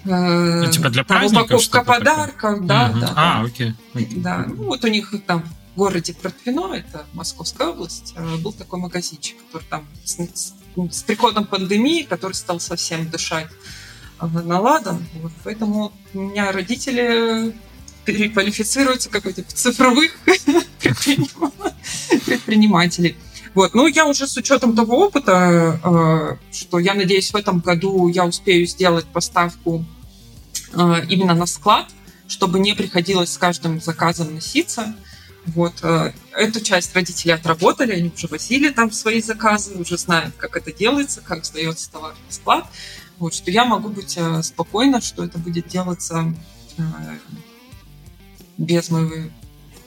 S1: ну, типа для праздников
S3: упаковка подарков, да, угу. да.
S1: А, окей.
S3: Да, ну вот у них там в городе Протвино, это Московская область, э, был такой магазинчик, который там с, с, с приходом пандемии, который стал совсем дышать э, наладом. Вот, поэтому у меня родители переквалифицируются какой-то цифровых предпринимателей. Вот. Ну, я уже с учетом того опыта, э, что я надеюсь, в этом году я успею сделать поставку именно на склад, чтобы не приходилось с каждым заказом носиться. Вот. Э, эту часть родители отработали, они уже возили там свои заказы, уже знают, как это делается, как сдается товар на склад. Вот, что я могу быть э, спокойна, что это будет делаться э, без моего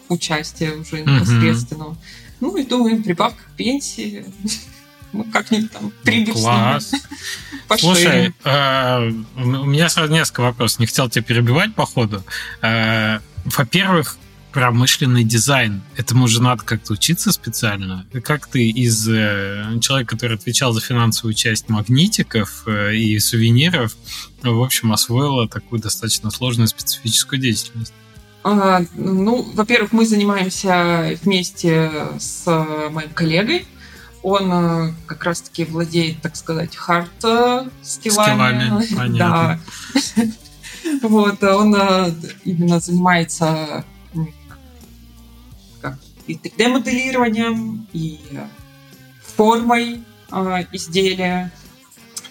S3: участия уже непосредственного. Mm-hmm. Ну и думаю, прибавка к пенсии, ну как-нибудь там прибыль ну,
S1: Класс. Слушай, э, у меня сразу несколько вопросов. Не хотел тебя перебивать по ходу. Э, во-первых, промышленный дизайн. Этому же надо как-то учиться специально. Как ты из э, человека, который отвечал за финансовую часть магнитиков э, и сувениров, в общем, освоила такую достаточно сложную специфическую деятельность?
S3: А, ну, во-первых, мы занимаемся вместе с моим коллегой. Он э, как раз-таки владеет, так сказать, хард скиллами.
S1: скиллами. Да.
S3: Вот, он э, именно занимается и 3D-моделированием, и формой э, изделия,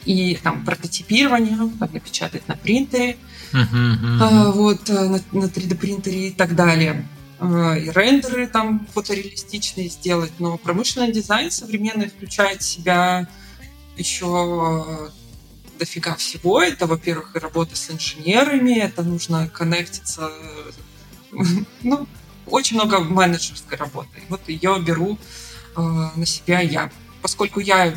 S3: и там прототипированием, там напечатать на принтере, uh-huh, uh-huh. Э, вот, на, на 3D-принтере и так далее. Э, и рендеры там фотореалистичные сделать, но промышленный дизайн современный включает в себя еще дофига всего. Это, во-первых, работа с инженерами, это нужно коннектиться ну, очень много менеджерской работы. Вот ее беру э, на себя я. Поскольку я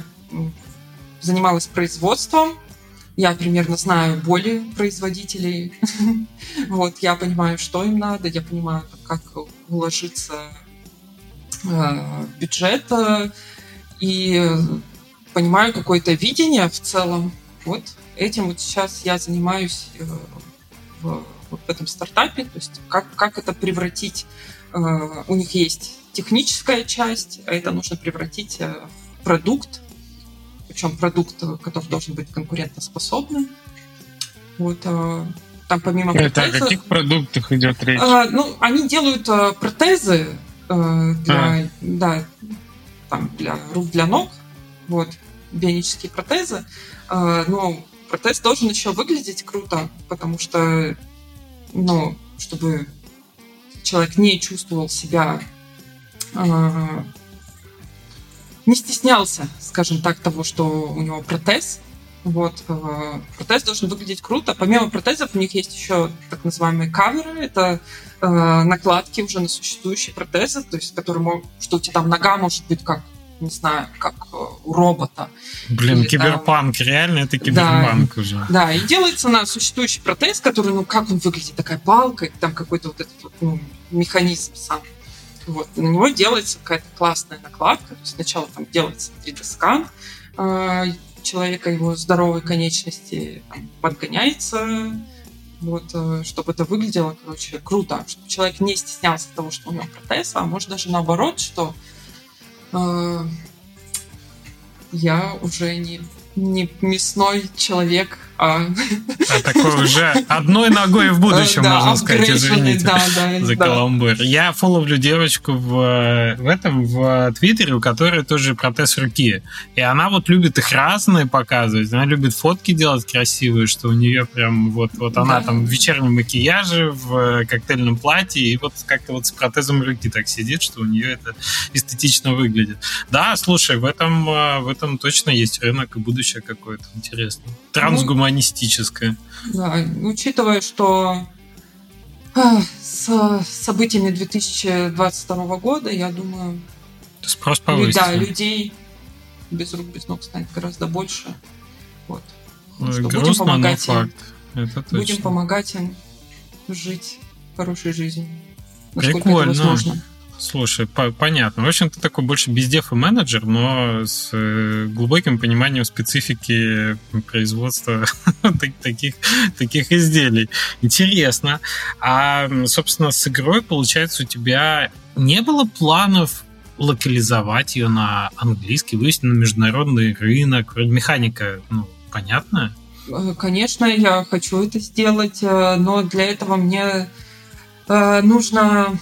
S3: занималась производством, я примерно знаю боли производителей. вот, я понимаю, что им надо, я понимаю, как уложиться э, бюджет э, и понимаю какое-то видение в целом. Вот этим вот сейчас я занимаюсь э, в вот в этом стартапе, то есть как, как это превратить, э, у них есть техническая часть, а это нужно превратить э, в продукт, причем продукт, который должен быть конкурентоспособным. Вот, э, там помимо
S2: это протеза, о каких продуктах идет речь?
S3: Э, ну, они делают э, протезы э, для, а. да, там, для рук, для ног, вот, бионические протезы, э, но протез должен еще выглядеть круто, потому что но чтобы человек не чувствовал себя, э, не стеснялся, скажем так, того, что у него протез. Вот, э, протез должен выглядеть круто. Помимо протезов у них есть еще так называемые каверы. Это э, накладки уже на существующие протезы, то есть, которые, что у тебя там нога может быть как не знаю, как э, у робота.
S1: Блин, Или, киберпанк, там... реально это киберпанк
S3: да,
S1: уже.
S3: Да, и делается на существующий протез, который, ну, как он выглядит, такая палка, и там какой-то вот этот, ну, механизм сам. Вот. На него делается какая-то классная накладка. Сначала там делается 3D-скан э, человека, его здоровой конечности подгоняется, вот, э, чтобы это выглядело, короче, круто, чтобы человек не стеснялся того, что у него протез, а может даже наоборот, что я уже не, не мясной человек, а...
S1: а такой уже одной ногой в будущем,
S3: Да,
S1: можно сказать, извините
S3: да, да,
S1: за
S3: да.
S1: каламбур. Я фоловлю девочку в, в этом, в Твиттере, у которой тоже протез руки. И она вот любит их разные показывать. Она любит фотки делать красивые, что у нее прям вот, вот она
S3: Да.
S1: там в вечернем макияже, в коктейльном платье, и вот как-то вот с протезом руки так сидит, что у нее это эстетично выглядит. Да, слушай, в этом, э, в этом точно есть рынок и будущее какое-то интересное. Трансгуманистическое.
S3: Да, учитывая, что а, с событиями 2022 года, я думаю,
S1: Спрос повысится.
S3: да, людей без рук, без ног станет гораздо больше. Вот.
S1: Ой,
S3: что будем
S1: грустно, но
S3: помогать им.
S1: факт. Это точно.
S3: Будем помогать им жить хорошей жизнью. Насколько
S1: Прикольно.
S3: это возможно.
S1: Слушай, по- понятно. В общем, ты такой больше бездев и менеджер, но с э, глубоким пониманием специфики производства так- таких, таких изделий. Интересно. А, собственно, с игрой, получается, у тебя не было планов локализовать ее на английский, вывести на международный рынок? Механика, ну, понятная.
S3: Э, Конечно, я хочу это сделать, э, но для этого мне э, нужно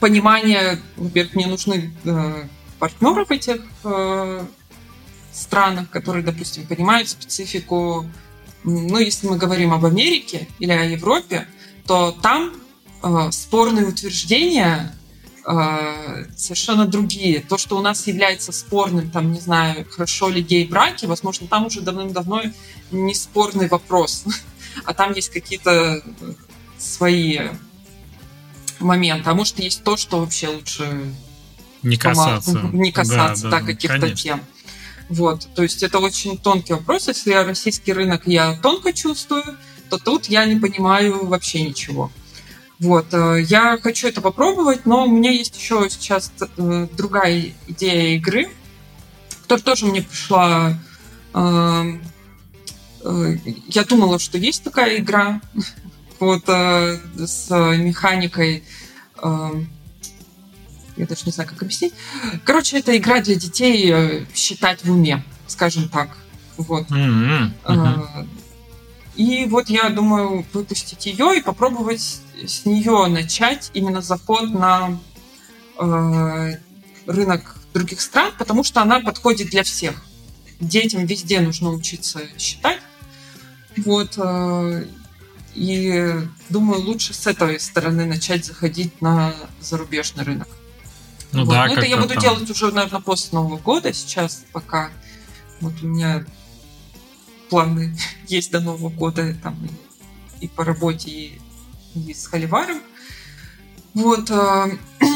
S3: понимание, во-первых, мне нужны э, партнеры в этих э, странах, которые, допустим, понимают специфику. Ну, если мы говорим об Америке или о Европе, то там э, спорные утверждения э, совершенно другие. То, что у нас является спорным, там, не знаю, хорошо ли гей-браки, возможно, там уже давным-давно не спорный вопрос, а там есть какие-то свои моменты. А может, есть то, что вообще лучше
S1: Не касаться.
S3: пома- не касаться
S1: Да,
S3: да,
S1: да,
S3: каких-то
S1: конечно.
S3: тем. Вот, то есть это очень тонкий вопрос. Если российский рынок я тонко чувствую, то тут я не понимаю вообще ничего. Вот, э, я хочу это попробовать, но у меня есть еще сейчас э, другая идея игры, которая тоже мне пришла. э, э, Я думала, что есть такая игра, вот э, с механикой. э, Я даже не знаю, как объяснить. Короче, это игра для детей э, считать в уме, скажем так. Вот.
S1: М-м, мгм.
S3: А, И вот я думаю выпустить ее и попробовать с нее начать именно заход на э, рынок других стран, потому что она подходит для всех. Детям везде нужно учиться считать. Вот. э, И думаю, лучше с этой стороны начать заходить на зарубежный рынок.
S1: Ну
S3: Вот.
S1: да,
S3: Но это я буду
S1: там.
S3: делать уже, наверное, после Нового года. Сейчас пока вот у меня планы есть до Нового года там и, и по работе, и, и с Холиваром. Вот. а,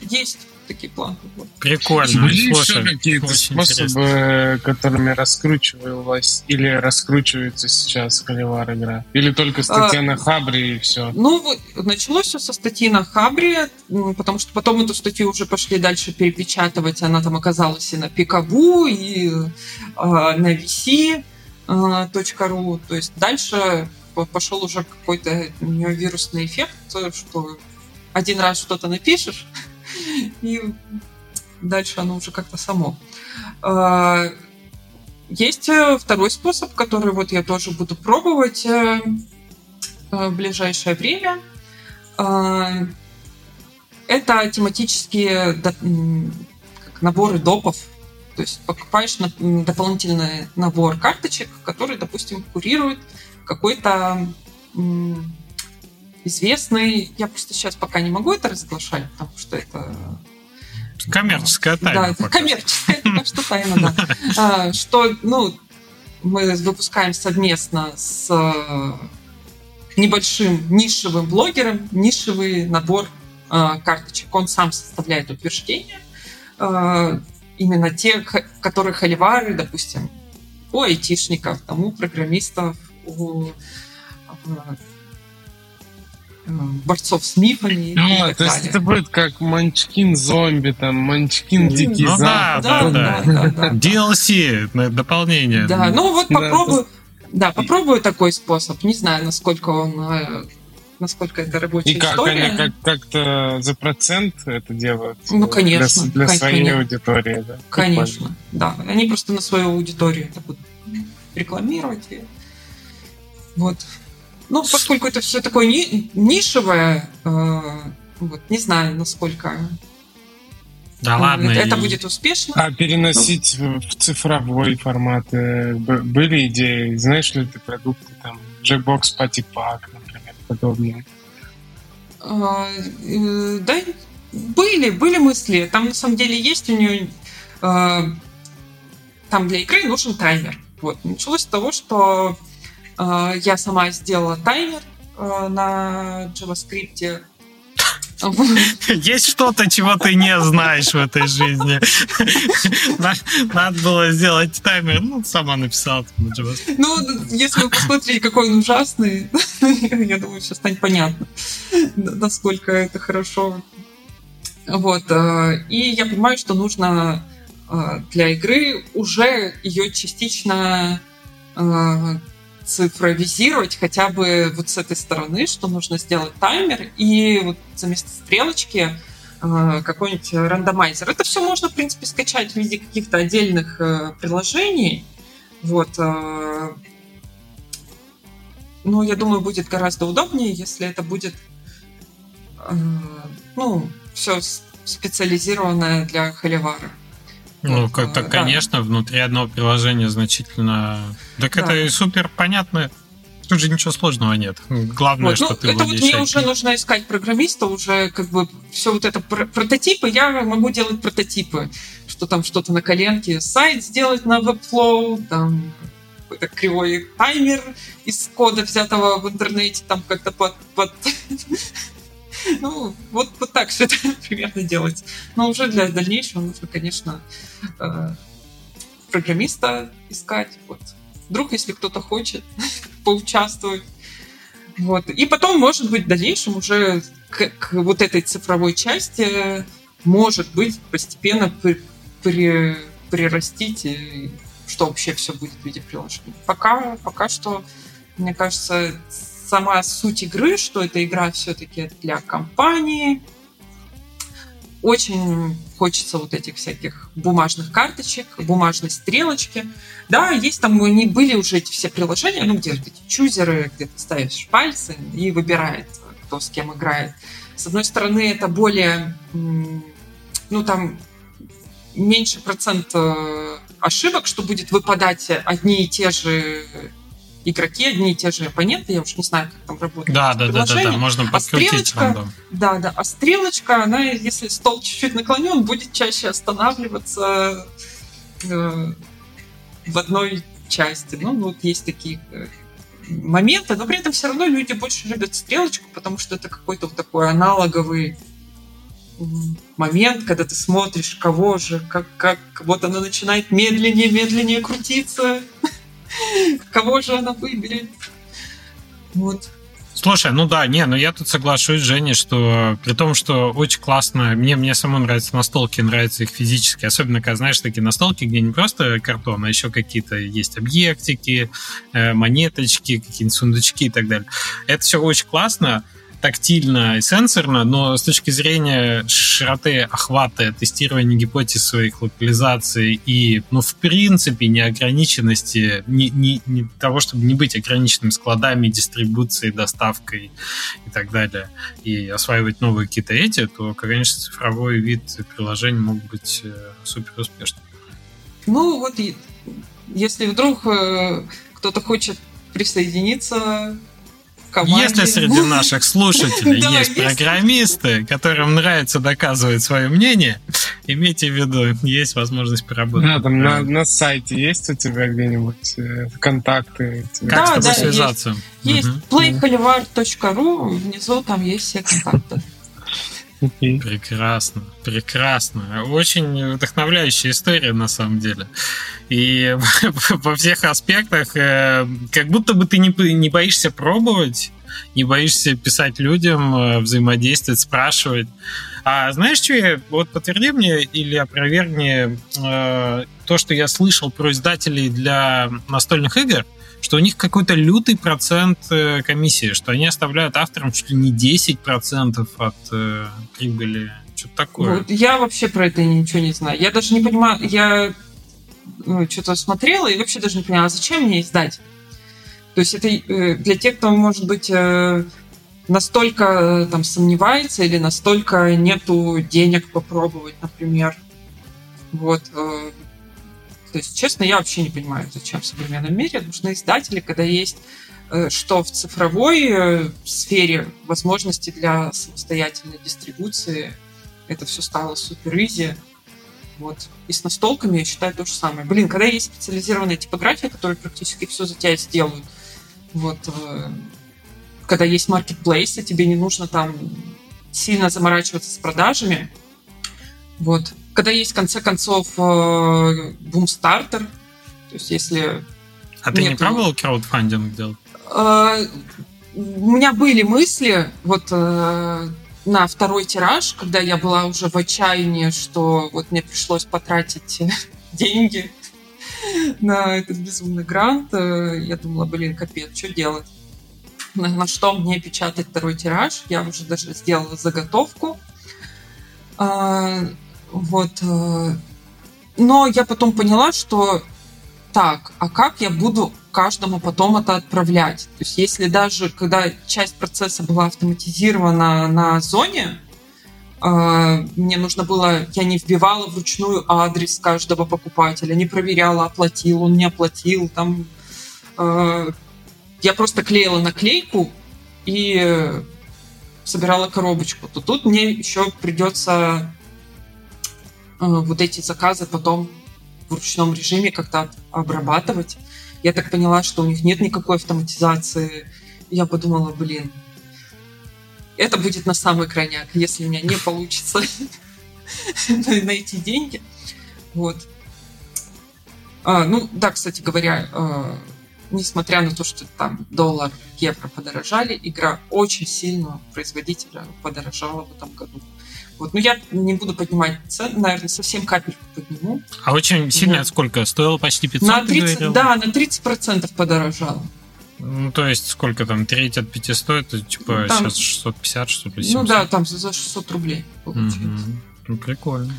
S3: Есть такие планы. Вот.
S1: Прикольно.
S2: Были еще
S1: Слушай,
S2: какие-то
S1: очень
S2: способы, которыми раскручивалась или раскручивается сейчас Холивар игра? Или только статья на Хабре и все?
S3: Ну, вот, началось все со статьи на Хабре, потому что потом эту статью уже пошли дальше перепечатывать. Она там оказалась и на Пикабу, и э, на VC.ru. То есть дальше по- пошел уже какой-то у нее вирусный эффект, то, что один раз что-то напишешь, и дальше оно уже как-то само. А, Есть э, второй способ, который вот я тоже буду пробовать э, э, в ближайшее время. А, Это тематические наборы допов. То есть покупаешь дополнительный набор карточек, который, допустим, курирует какой-то известный... Я просто сейчас пока не могу это разглашать, потому что это
S1: Коммерческая тайна.
S3: да, это
S1: пока.
S3: коммерческая, пока что тайна, да. Что, ну, мы выпускаем совместно с э, небольшим нишевым блогером нишевый набор э, карточек. Он сам составляет утверждения. Э, Именно те, которые холивары, допустим, у айтишников, там, у программистов, у э, борцов с мифами.
S2: Ну,
S3: и так
S2: то есть
S3: далее.
S2: это будет как Манчкин зомби, там, Манчкин дикий
S1: Ну да,
S2: запад.
S3: да,
S1: да,
S3: да, да, да.
S1: DLC, на- дополнение.
S3: Да, ну вот
S2: Да,
S3: попробую, да, попробую такой способ. Не знаю, насколько он, э, насколько это рабочая
S2: И как
S3: история.
S2: они как, как-то за процент это делают?
S3: Ну, конечно,
S2: Для, для
S3: кон-
S2: своей
S3: конечно.
S2: аудитории, да?
S3: Конечно, да. Они просто на свою аудиторию это будут рекламировать. и- Вот. Ну, поскольку это все такое ни- нишевое, э, вот, не знаю, насколько
S1: Да
S3: э,
S1: ладно.
S3: это
S1: и-
S3: будет успешно.
S2: А переносить в в цифровой формат э, б- были идеи? Знаешь ли ты продукты, там, Jackbox Party Pack, например, подобные?
S3: А, э, Да, были, были мысли. Там на самом деле есть у нее... э, Там для игры нужен таймер. Вот. Началось с того, что я сама сделала таймер э, на JavaScript.
S1: Есть что-то, чего ты не знаешь в этой жизни. На- Надо было сделать таймер. Ну, сама написала.
S3: Ну, если вы посмотрите, какой он ужасный, я думаю, сейчас станет понятно, насколько это хорошо. Вот. э, И я понимаю, что нужно для игры уже ее частично цифровизировать хотя бы вот с этой стороны, что нужно сделать таймер и вот за место стрелочки э, какой-нибудь рандомайзер. Это все можно, в принципе, скачать в виде каких-то отдельных э, приложений. Вот. э, Ну, я думаю, будет гораздо удобнее, если это будет, ну, все специализированное для холивара.
S1: Ну, как так,
S3: да.
S1: конечно, внутри одного приложения значительно... Так
S3: Да.
S1: это и супер понятно. Тут же ничего сложного нет. Главное,
S3: Вот,
S1: что
S3: ну,
S1: ты
S3: это вот мне уже нужно искать программиста, уже как бы все вот это пр- прототипы, я могу делать прототипы, что там что-то на коленке, сайт сделать на Webflow, там какой-то кривой таймер из кода, взятого в интернете, там как-то под... под- Ну, вот, вот так все это примерно делать. Но уже для дальнейшего нужно, конечно, э, программиста искать. Вот. Вдруг, если кто-то хочет поучаствовать. Вот. И потом, может быть, в дальнейшем уже к, к вот этой цифровой части может быть постепенно при- при- прирастить, и что вообще все будет в виде приложения. Пока, пока что, мне кажется, сама суть игры, что эта игра все-таки для компании, очень хочется вот этих всяких бумажных карточек, бумажной стрелочки. Да, есть там, они были уже эти все приложения, ну, где вот эти чузеры, где ты ставишь пальцы и выбирает, кто с кем играет. С одной стороны, это более, ну, там меньше процент э, ошибок, что будет выпадать одни и те же игроки, одни и те же оппоненты, я уж не знаю, как там работает
S1: Да, да, да, да, да, можно подкрутить
S3: стрелочка?
S1: рандом.
S3: Да, да. А стрелочка, она, если стол чуть-чуть наклонен, будет чаще останавливаться э, в одной части. Ну, вот есть такие э, моменты, но при этом все равно люди больше любят стрелочку, потому что это какой-то вот такой аналоговый момент, когда ты смотришь, кого же, как, как вот она начинает медленнее, медленнее крутиться, кого же она выберет. Вот.
S1: Слушай, ну да, не, ну я тут соглашусь Женей, что при том, что очень классно, мне, мне самому нравятся настолки, нравятся их физически, особенно, когда, знаешь, такие настолки, где не просто картон, а еще какие-то есть объектики, э, монеточки, какие-нибудь сундучки и так далее. Это все очень классно, тактильно и сенсорно, но с точки зрения широты охвата, тестирования гипотез своих локализаций и, ну, в принципе, неограниченности, не, не, не того, чтобы не быть ограниченным складами, дистрибуцией, доставкой и так далее, и осваивать новые какие-то эти, то, конечно, цифровой вид приложений мог быть э, супер успешным.
S3: Ну, вот если вдруг э, кто-то хочет присоединиться команде...
S1: Если среди наших слушателей
S3: Да,
S1: есть программисты, которым нравится доказывать свое мнение, имейте в виду, есть возможность поработать.
S2: Да, там на, на сайте есть у тебя где-нибудь э, контакты? тебя?
S1: Как
S3: Да,
S1: с тобой
S3: да,
S1: связаться?
S3: Есть playholyvar.ru, внизу там есть все контакты.
S1: Okay. Прекрасно, прекрасно. Очень вдохновляющая история на самом деле. И во всех аспектах, э, как будто бы ты не, не боишься пробовать, не боишься писать людям, э, взаимодействовать, спрашивать. А знаешь, что я... Вот подтверди мне или опровергни э, то, что я слышал про издателей для настольных игр, что у них какой-то лютый процент э, комиссии, что они оставляют авторам чуть ли не 10% от э, прибыли. Что-то такое.
S3: Вот, я вообще про это ничего не знаю. Я даже не понимаю, я ну, что-то смотрела и вообще даже не поняла, зачем мне издать? То есть это э, для тех, кто, может быть, э, настолько э, там сомневается или настолько нету денег попробовать, например. Вот. Э, то есть, честно, я вообще не понимаю, зачем в современном мире нужны издатели, когда есть э, что в цифровой сфере возможности для самостоятельной дистрибуции. Это все стало супер изи. Вот. И с настолками я считаю то же самое. Блин, когда есть специализированная типография, которая практически все за тебя сделают, вот, когда есть маркетплейсы, тебе не нужно там сильно заморачиваться с продажами. Вот. Когда есть, в конце концов, бумстартер, э, то есть если...
S1: А ты не пробовал краудфандинг делать?
S3: Э, у меня были мысли вот э, на второй тираж, когда я была уже в отчаянии, что вот мне пришлось потратить деньги на этот безумный грант. Я думала, блин, капец, что делать? на, на что мне печатать второй тираж. Я уже даже сделала заготовку. Вот. Э, но я потом поняла, что так, а как я буду каждому потом это отправлять? То есть если даже когда часть процесса была автоматизирована на зоне, э, мне нужно было, я не вбивала вручную адрес каждого покупателя, не проверяла, оплатил он, не оплатил, там э, я просто клеила наклейку и собирала коробочку, то тут мне еще придется вот эти заказы потом в ручном режиме как-то обрабатывать. Я так поняла, что у них нет никакой автоматизации. Я подумала, блин, это будет на самый крайняк, если у меня не получится найти деньги. Вот. А, ну, да, кстати говоря, э, несмотря на то, что там доллар, евро подорожали, игра очень сильно производителя подорожала в этом году. Вот. Но я не буду поднимать цены, наверное, совсем капельку подниму.
S1: А очень сильно вот. сколько? Стоило почти 500,
S3: на 30, Да, на 30% подорожало.
S1: Ну, то есть, сколько там, треть от 500, это типа там, сейчас 650, что ли, 700?
S3: Ну да, там за 600 рублей получается. Угу.
S1: Ну, прикольно.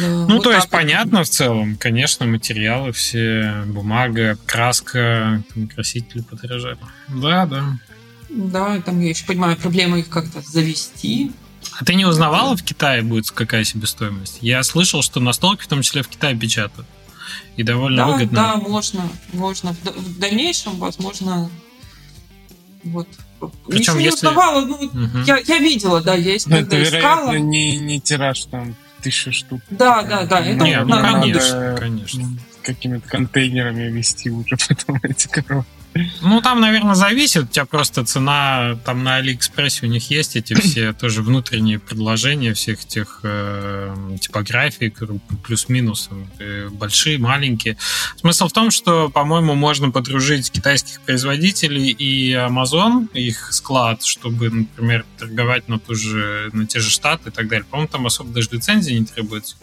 S1: Да, ну, вот то есть, понятно в целом, конечно, материалы все, бумага, краска, там, красители подорожали. Да, да.
S3: Да, там я еще понимаю, проблема их как-то завести.
S1: А ты не узнавала, в Китае будет какая себестоимость? Я слышал, что настолки в том числе в Китае печатают. И довольно
S3: да,
S1: выгодно.
S3: Да, можно, можно. В, дальнейшем, возможно, вот. Причем, Ничего если... не узнавала, ну, угу. я, я видела, да, я
S2: искала. Это, вероятно, не, не тираж там тысячи штук.
S3: Да, да, да.
S1: Это Нет, ну, конечно, конечно.
S2: Какими-то контейнерами вести уже потом эти коробки.
S1: Ну, там, наверное, зависит. У тебя просто цена там на Алиэкспрессе у них есть эти все тоже внутренние предложения всех этих э, типографий плюс-минус э, большие, маленькие. Смысл в том, что, по-моему, можно подружить китайских производителей и Amazon, их склад, чтобы, например, торговать на, ту же, на те же штаты и так далее. По-моему, там особо даже лицензии не требуется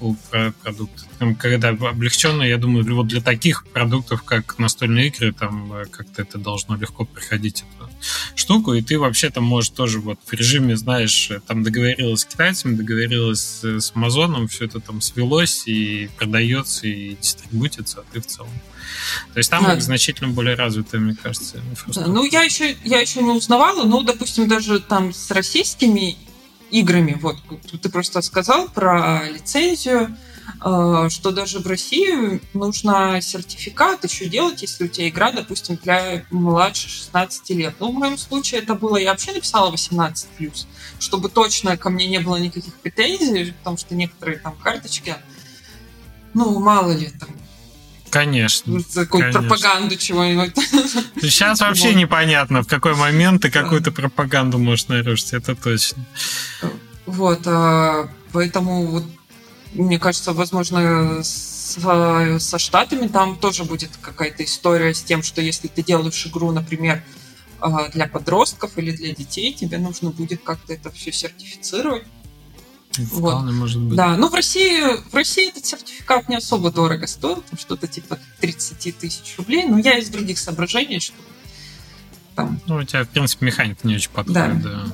S1: у продукта. Когда облегченно, я думаю, вот для таких продуктов, как настольные игры, там Э, как-то это должно легко проходить эту штуку, и ты вообще там можешь тоже вот в режиме, знаешь, э, там договорилась с китайцами, договорилась с Амазоном, все это там свелось и продается, и дистрибутится, а ты в целом. То есть там да. значительно более развитая, мне кажется,
S3: ну, я еще, я еще не узнавала, но, допустим, даже там с российскими играми, вот, ты просто сказал про лицензию, Э, что даже в России нужно сертификат еще делать, если у тебя игра, допустим, для младше 16 лет. Ну, в моем случае это было, я вообще написала 18+, чтобы точно ко мне не было никаких претензий, потому что некоторые там карточки, ну, мало ли, там,
S1: Конечно.
S3: Какую-то пропаганду чего-нибудь.
S1: Сейчас вообще вот. непонятно, в какой момент ты какую-то пропаганду можешь нарушить, это точно.
S3: Вот, а, поэтому вот, мне кажется, возможно, с, со Штатами там тоже будет какая-то история с тем, что если ты делаешь игру, например, а, для подростков или для детей, тебе нужно будет как-то это все сертифицировать.
S1: Вполне вот. может быть.
S3: Да, но в России, в России этот сертификат не особо дорого стоит, там что-то типа 30 тысяч рублей, но я из других соображений, что
S1: там... Ну, у тебя, в принципе, механика не очень подходит, да.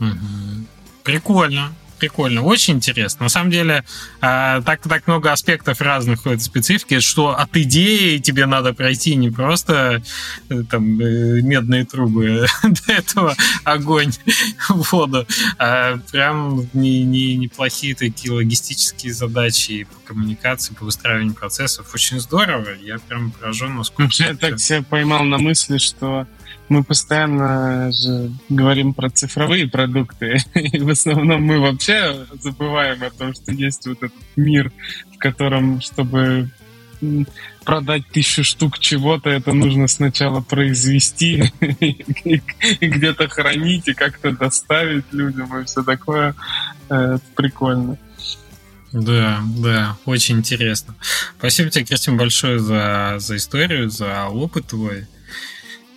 S1: да. Угу. Прикольно прикольно, очень интересно. На самом деле, а, так, так много аспектов разных в этой специфики, что от идеи тебе надо пройти не просто э, там э, медные трубы до этого огонь, воду, а прям не, не, неплохие такие логистические задачи по коммуникации, по выстраиванию процессов. Очень здорово. Я прям поражен, насколько...
S2: Я так себя поймал на мысли, что мы постоянно же говорим про цифровые продукты, и в основном мы вообще забываем о том, что есть вот этот мир, в котором, чтобы продать тысячу штук чего-то, это нужно сначала произвести и где-то хранить и как-то доставить людям и все такое. Это прикольно.
S1: Да, да, очень интересно. Спасибо тебе, Кристин, большое за, за историю, за опыт твой.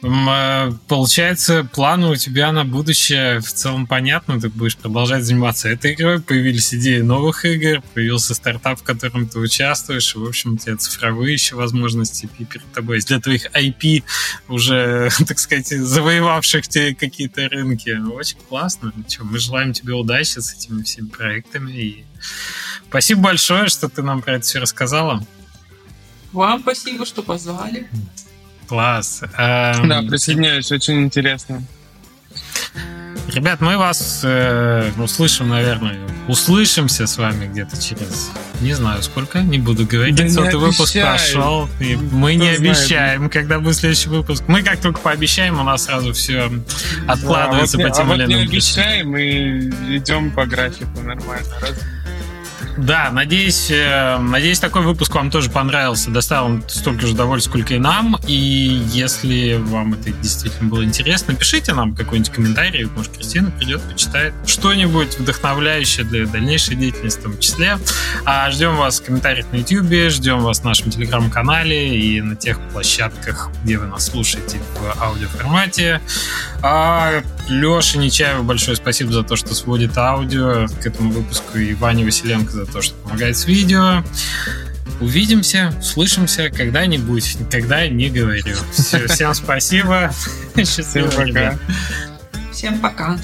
S1: Э, получается, планы у тебя на будущее в целом понятно, ты будешь продолжать заниматься этой игрой, появились идеи новых игр, появился стартап, в котором ты участвуешь, и, в общем, у тебя цифровые еще возможности перед тобой. Для твоих IP уже, так сказать, завоевавших тебе какие-то рынки. Очень классно. Ну, что, мы желаем тебе удачи с этими всеми проектами. И спасибо большое, что ты нам про это все рассказала.
S3: Вам спасибо, что позвали.
S1: Класс.
S2: Эм... Да, присоединяюсь, очень интересно.
S1: Ребят, мы вас э, услышим, наверное, услышимся с вами где-то через, не знаю сколько, не буду говорить, да сотый выпуск прошел, и мы Кто не знает. обещаем, когда будет следующий выпуск. Мы как только пообещаем, у нас сразу все откладывается да, вот по тем
S2: а или иным вот не обещаем и идем по графику нормально. Раз
S1: да, надеюсь, э, надеюсь, такой выпуск вам тоже понравился, доставил столько же удовольствия, сколько и нам. И если вам это действительно было интересно, пишите нам какой-нибудь комментарий, может, Кристина придет, почитает что-нибудь вдохновляющее для дальнейшей деятельности в том числе. А ждем вас в комментариях на YouTube, ждем вас в нашем телеграм-канале и на тех площадках, где вы нас слушаете в аудиоформате. А Леше Нечаеву большое спасибо за то, что сводит аудио к этому выпуску, и Ване Василенко за то, что помогает с видео. Увидимся, услышимся когда-нибудь, никогда не говорю. Все, всем спасибо.
S2: Счастливо, Всем пока.
S3: Всем пока.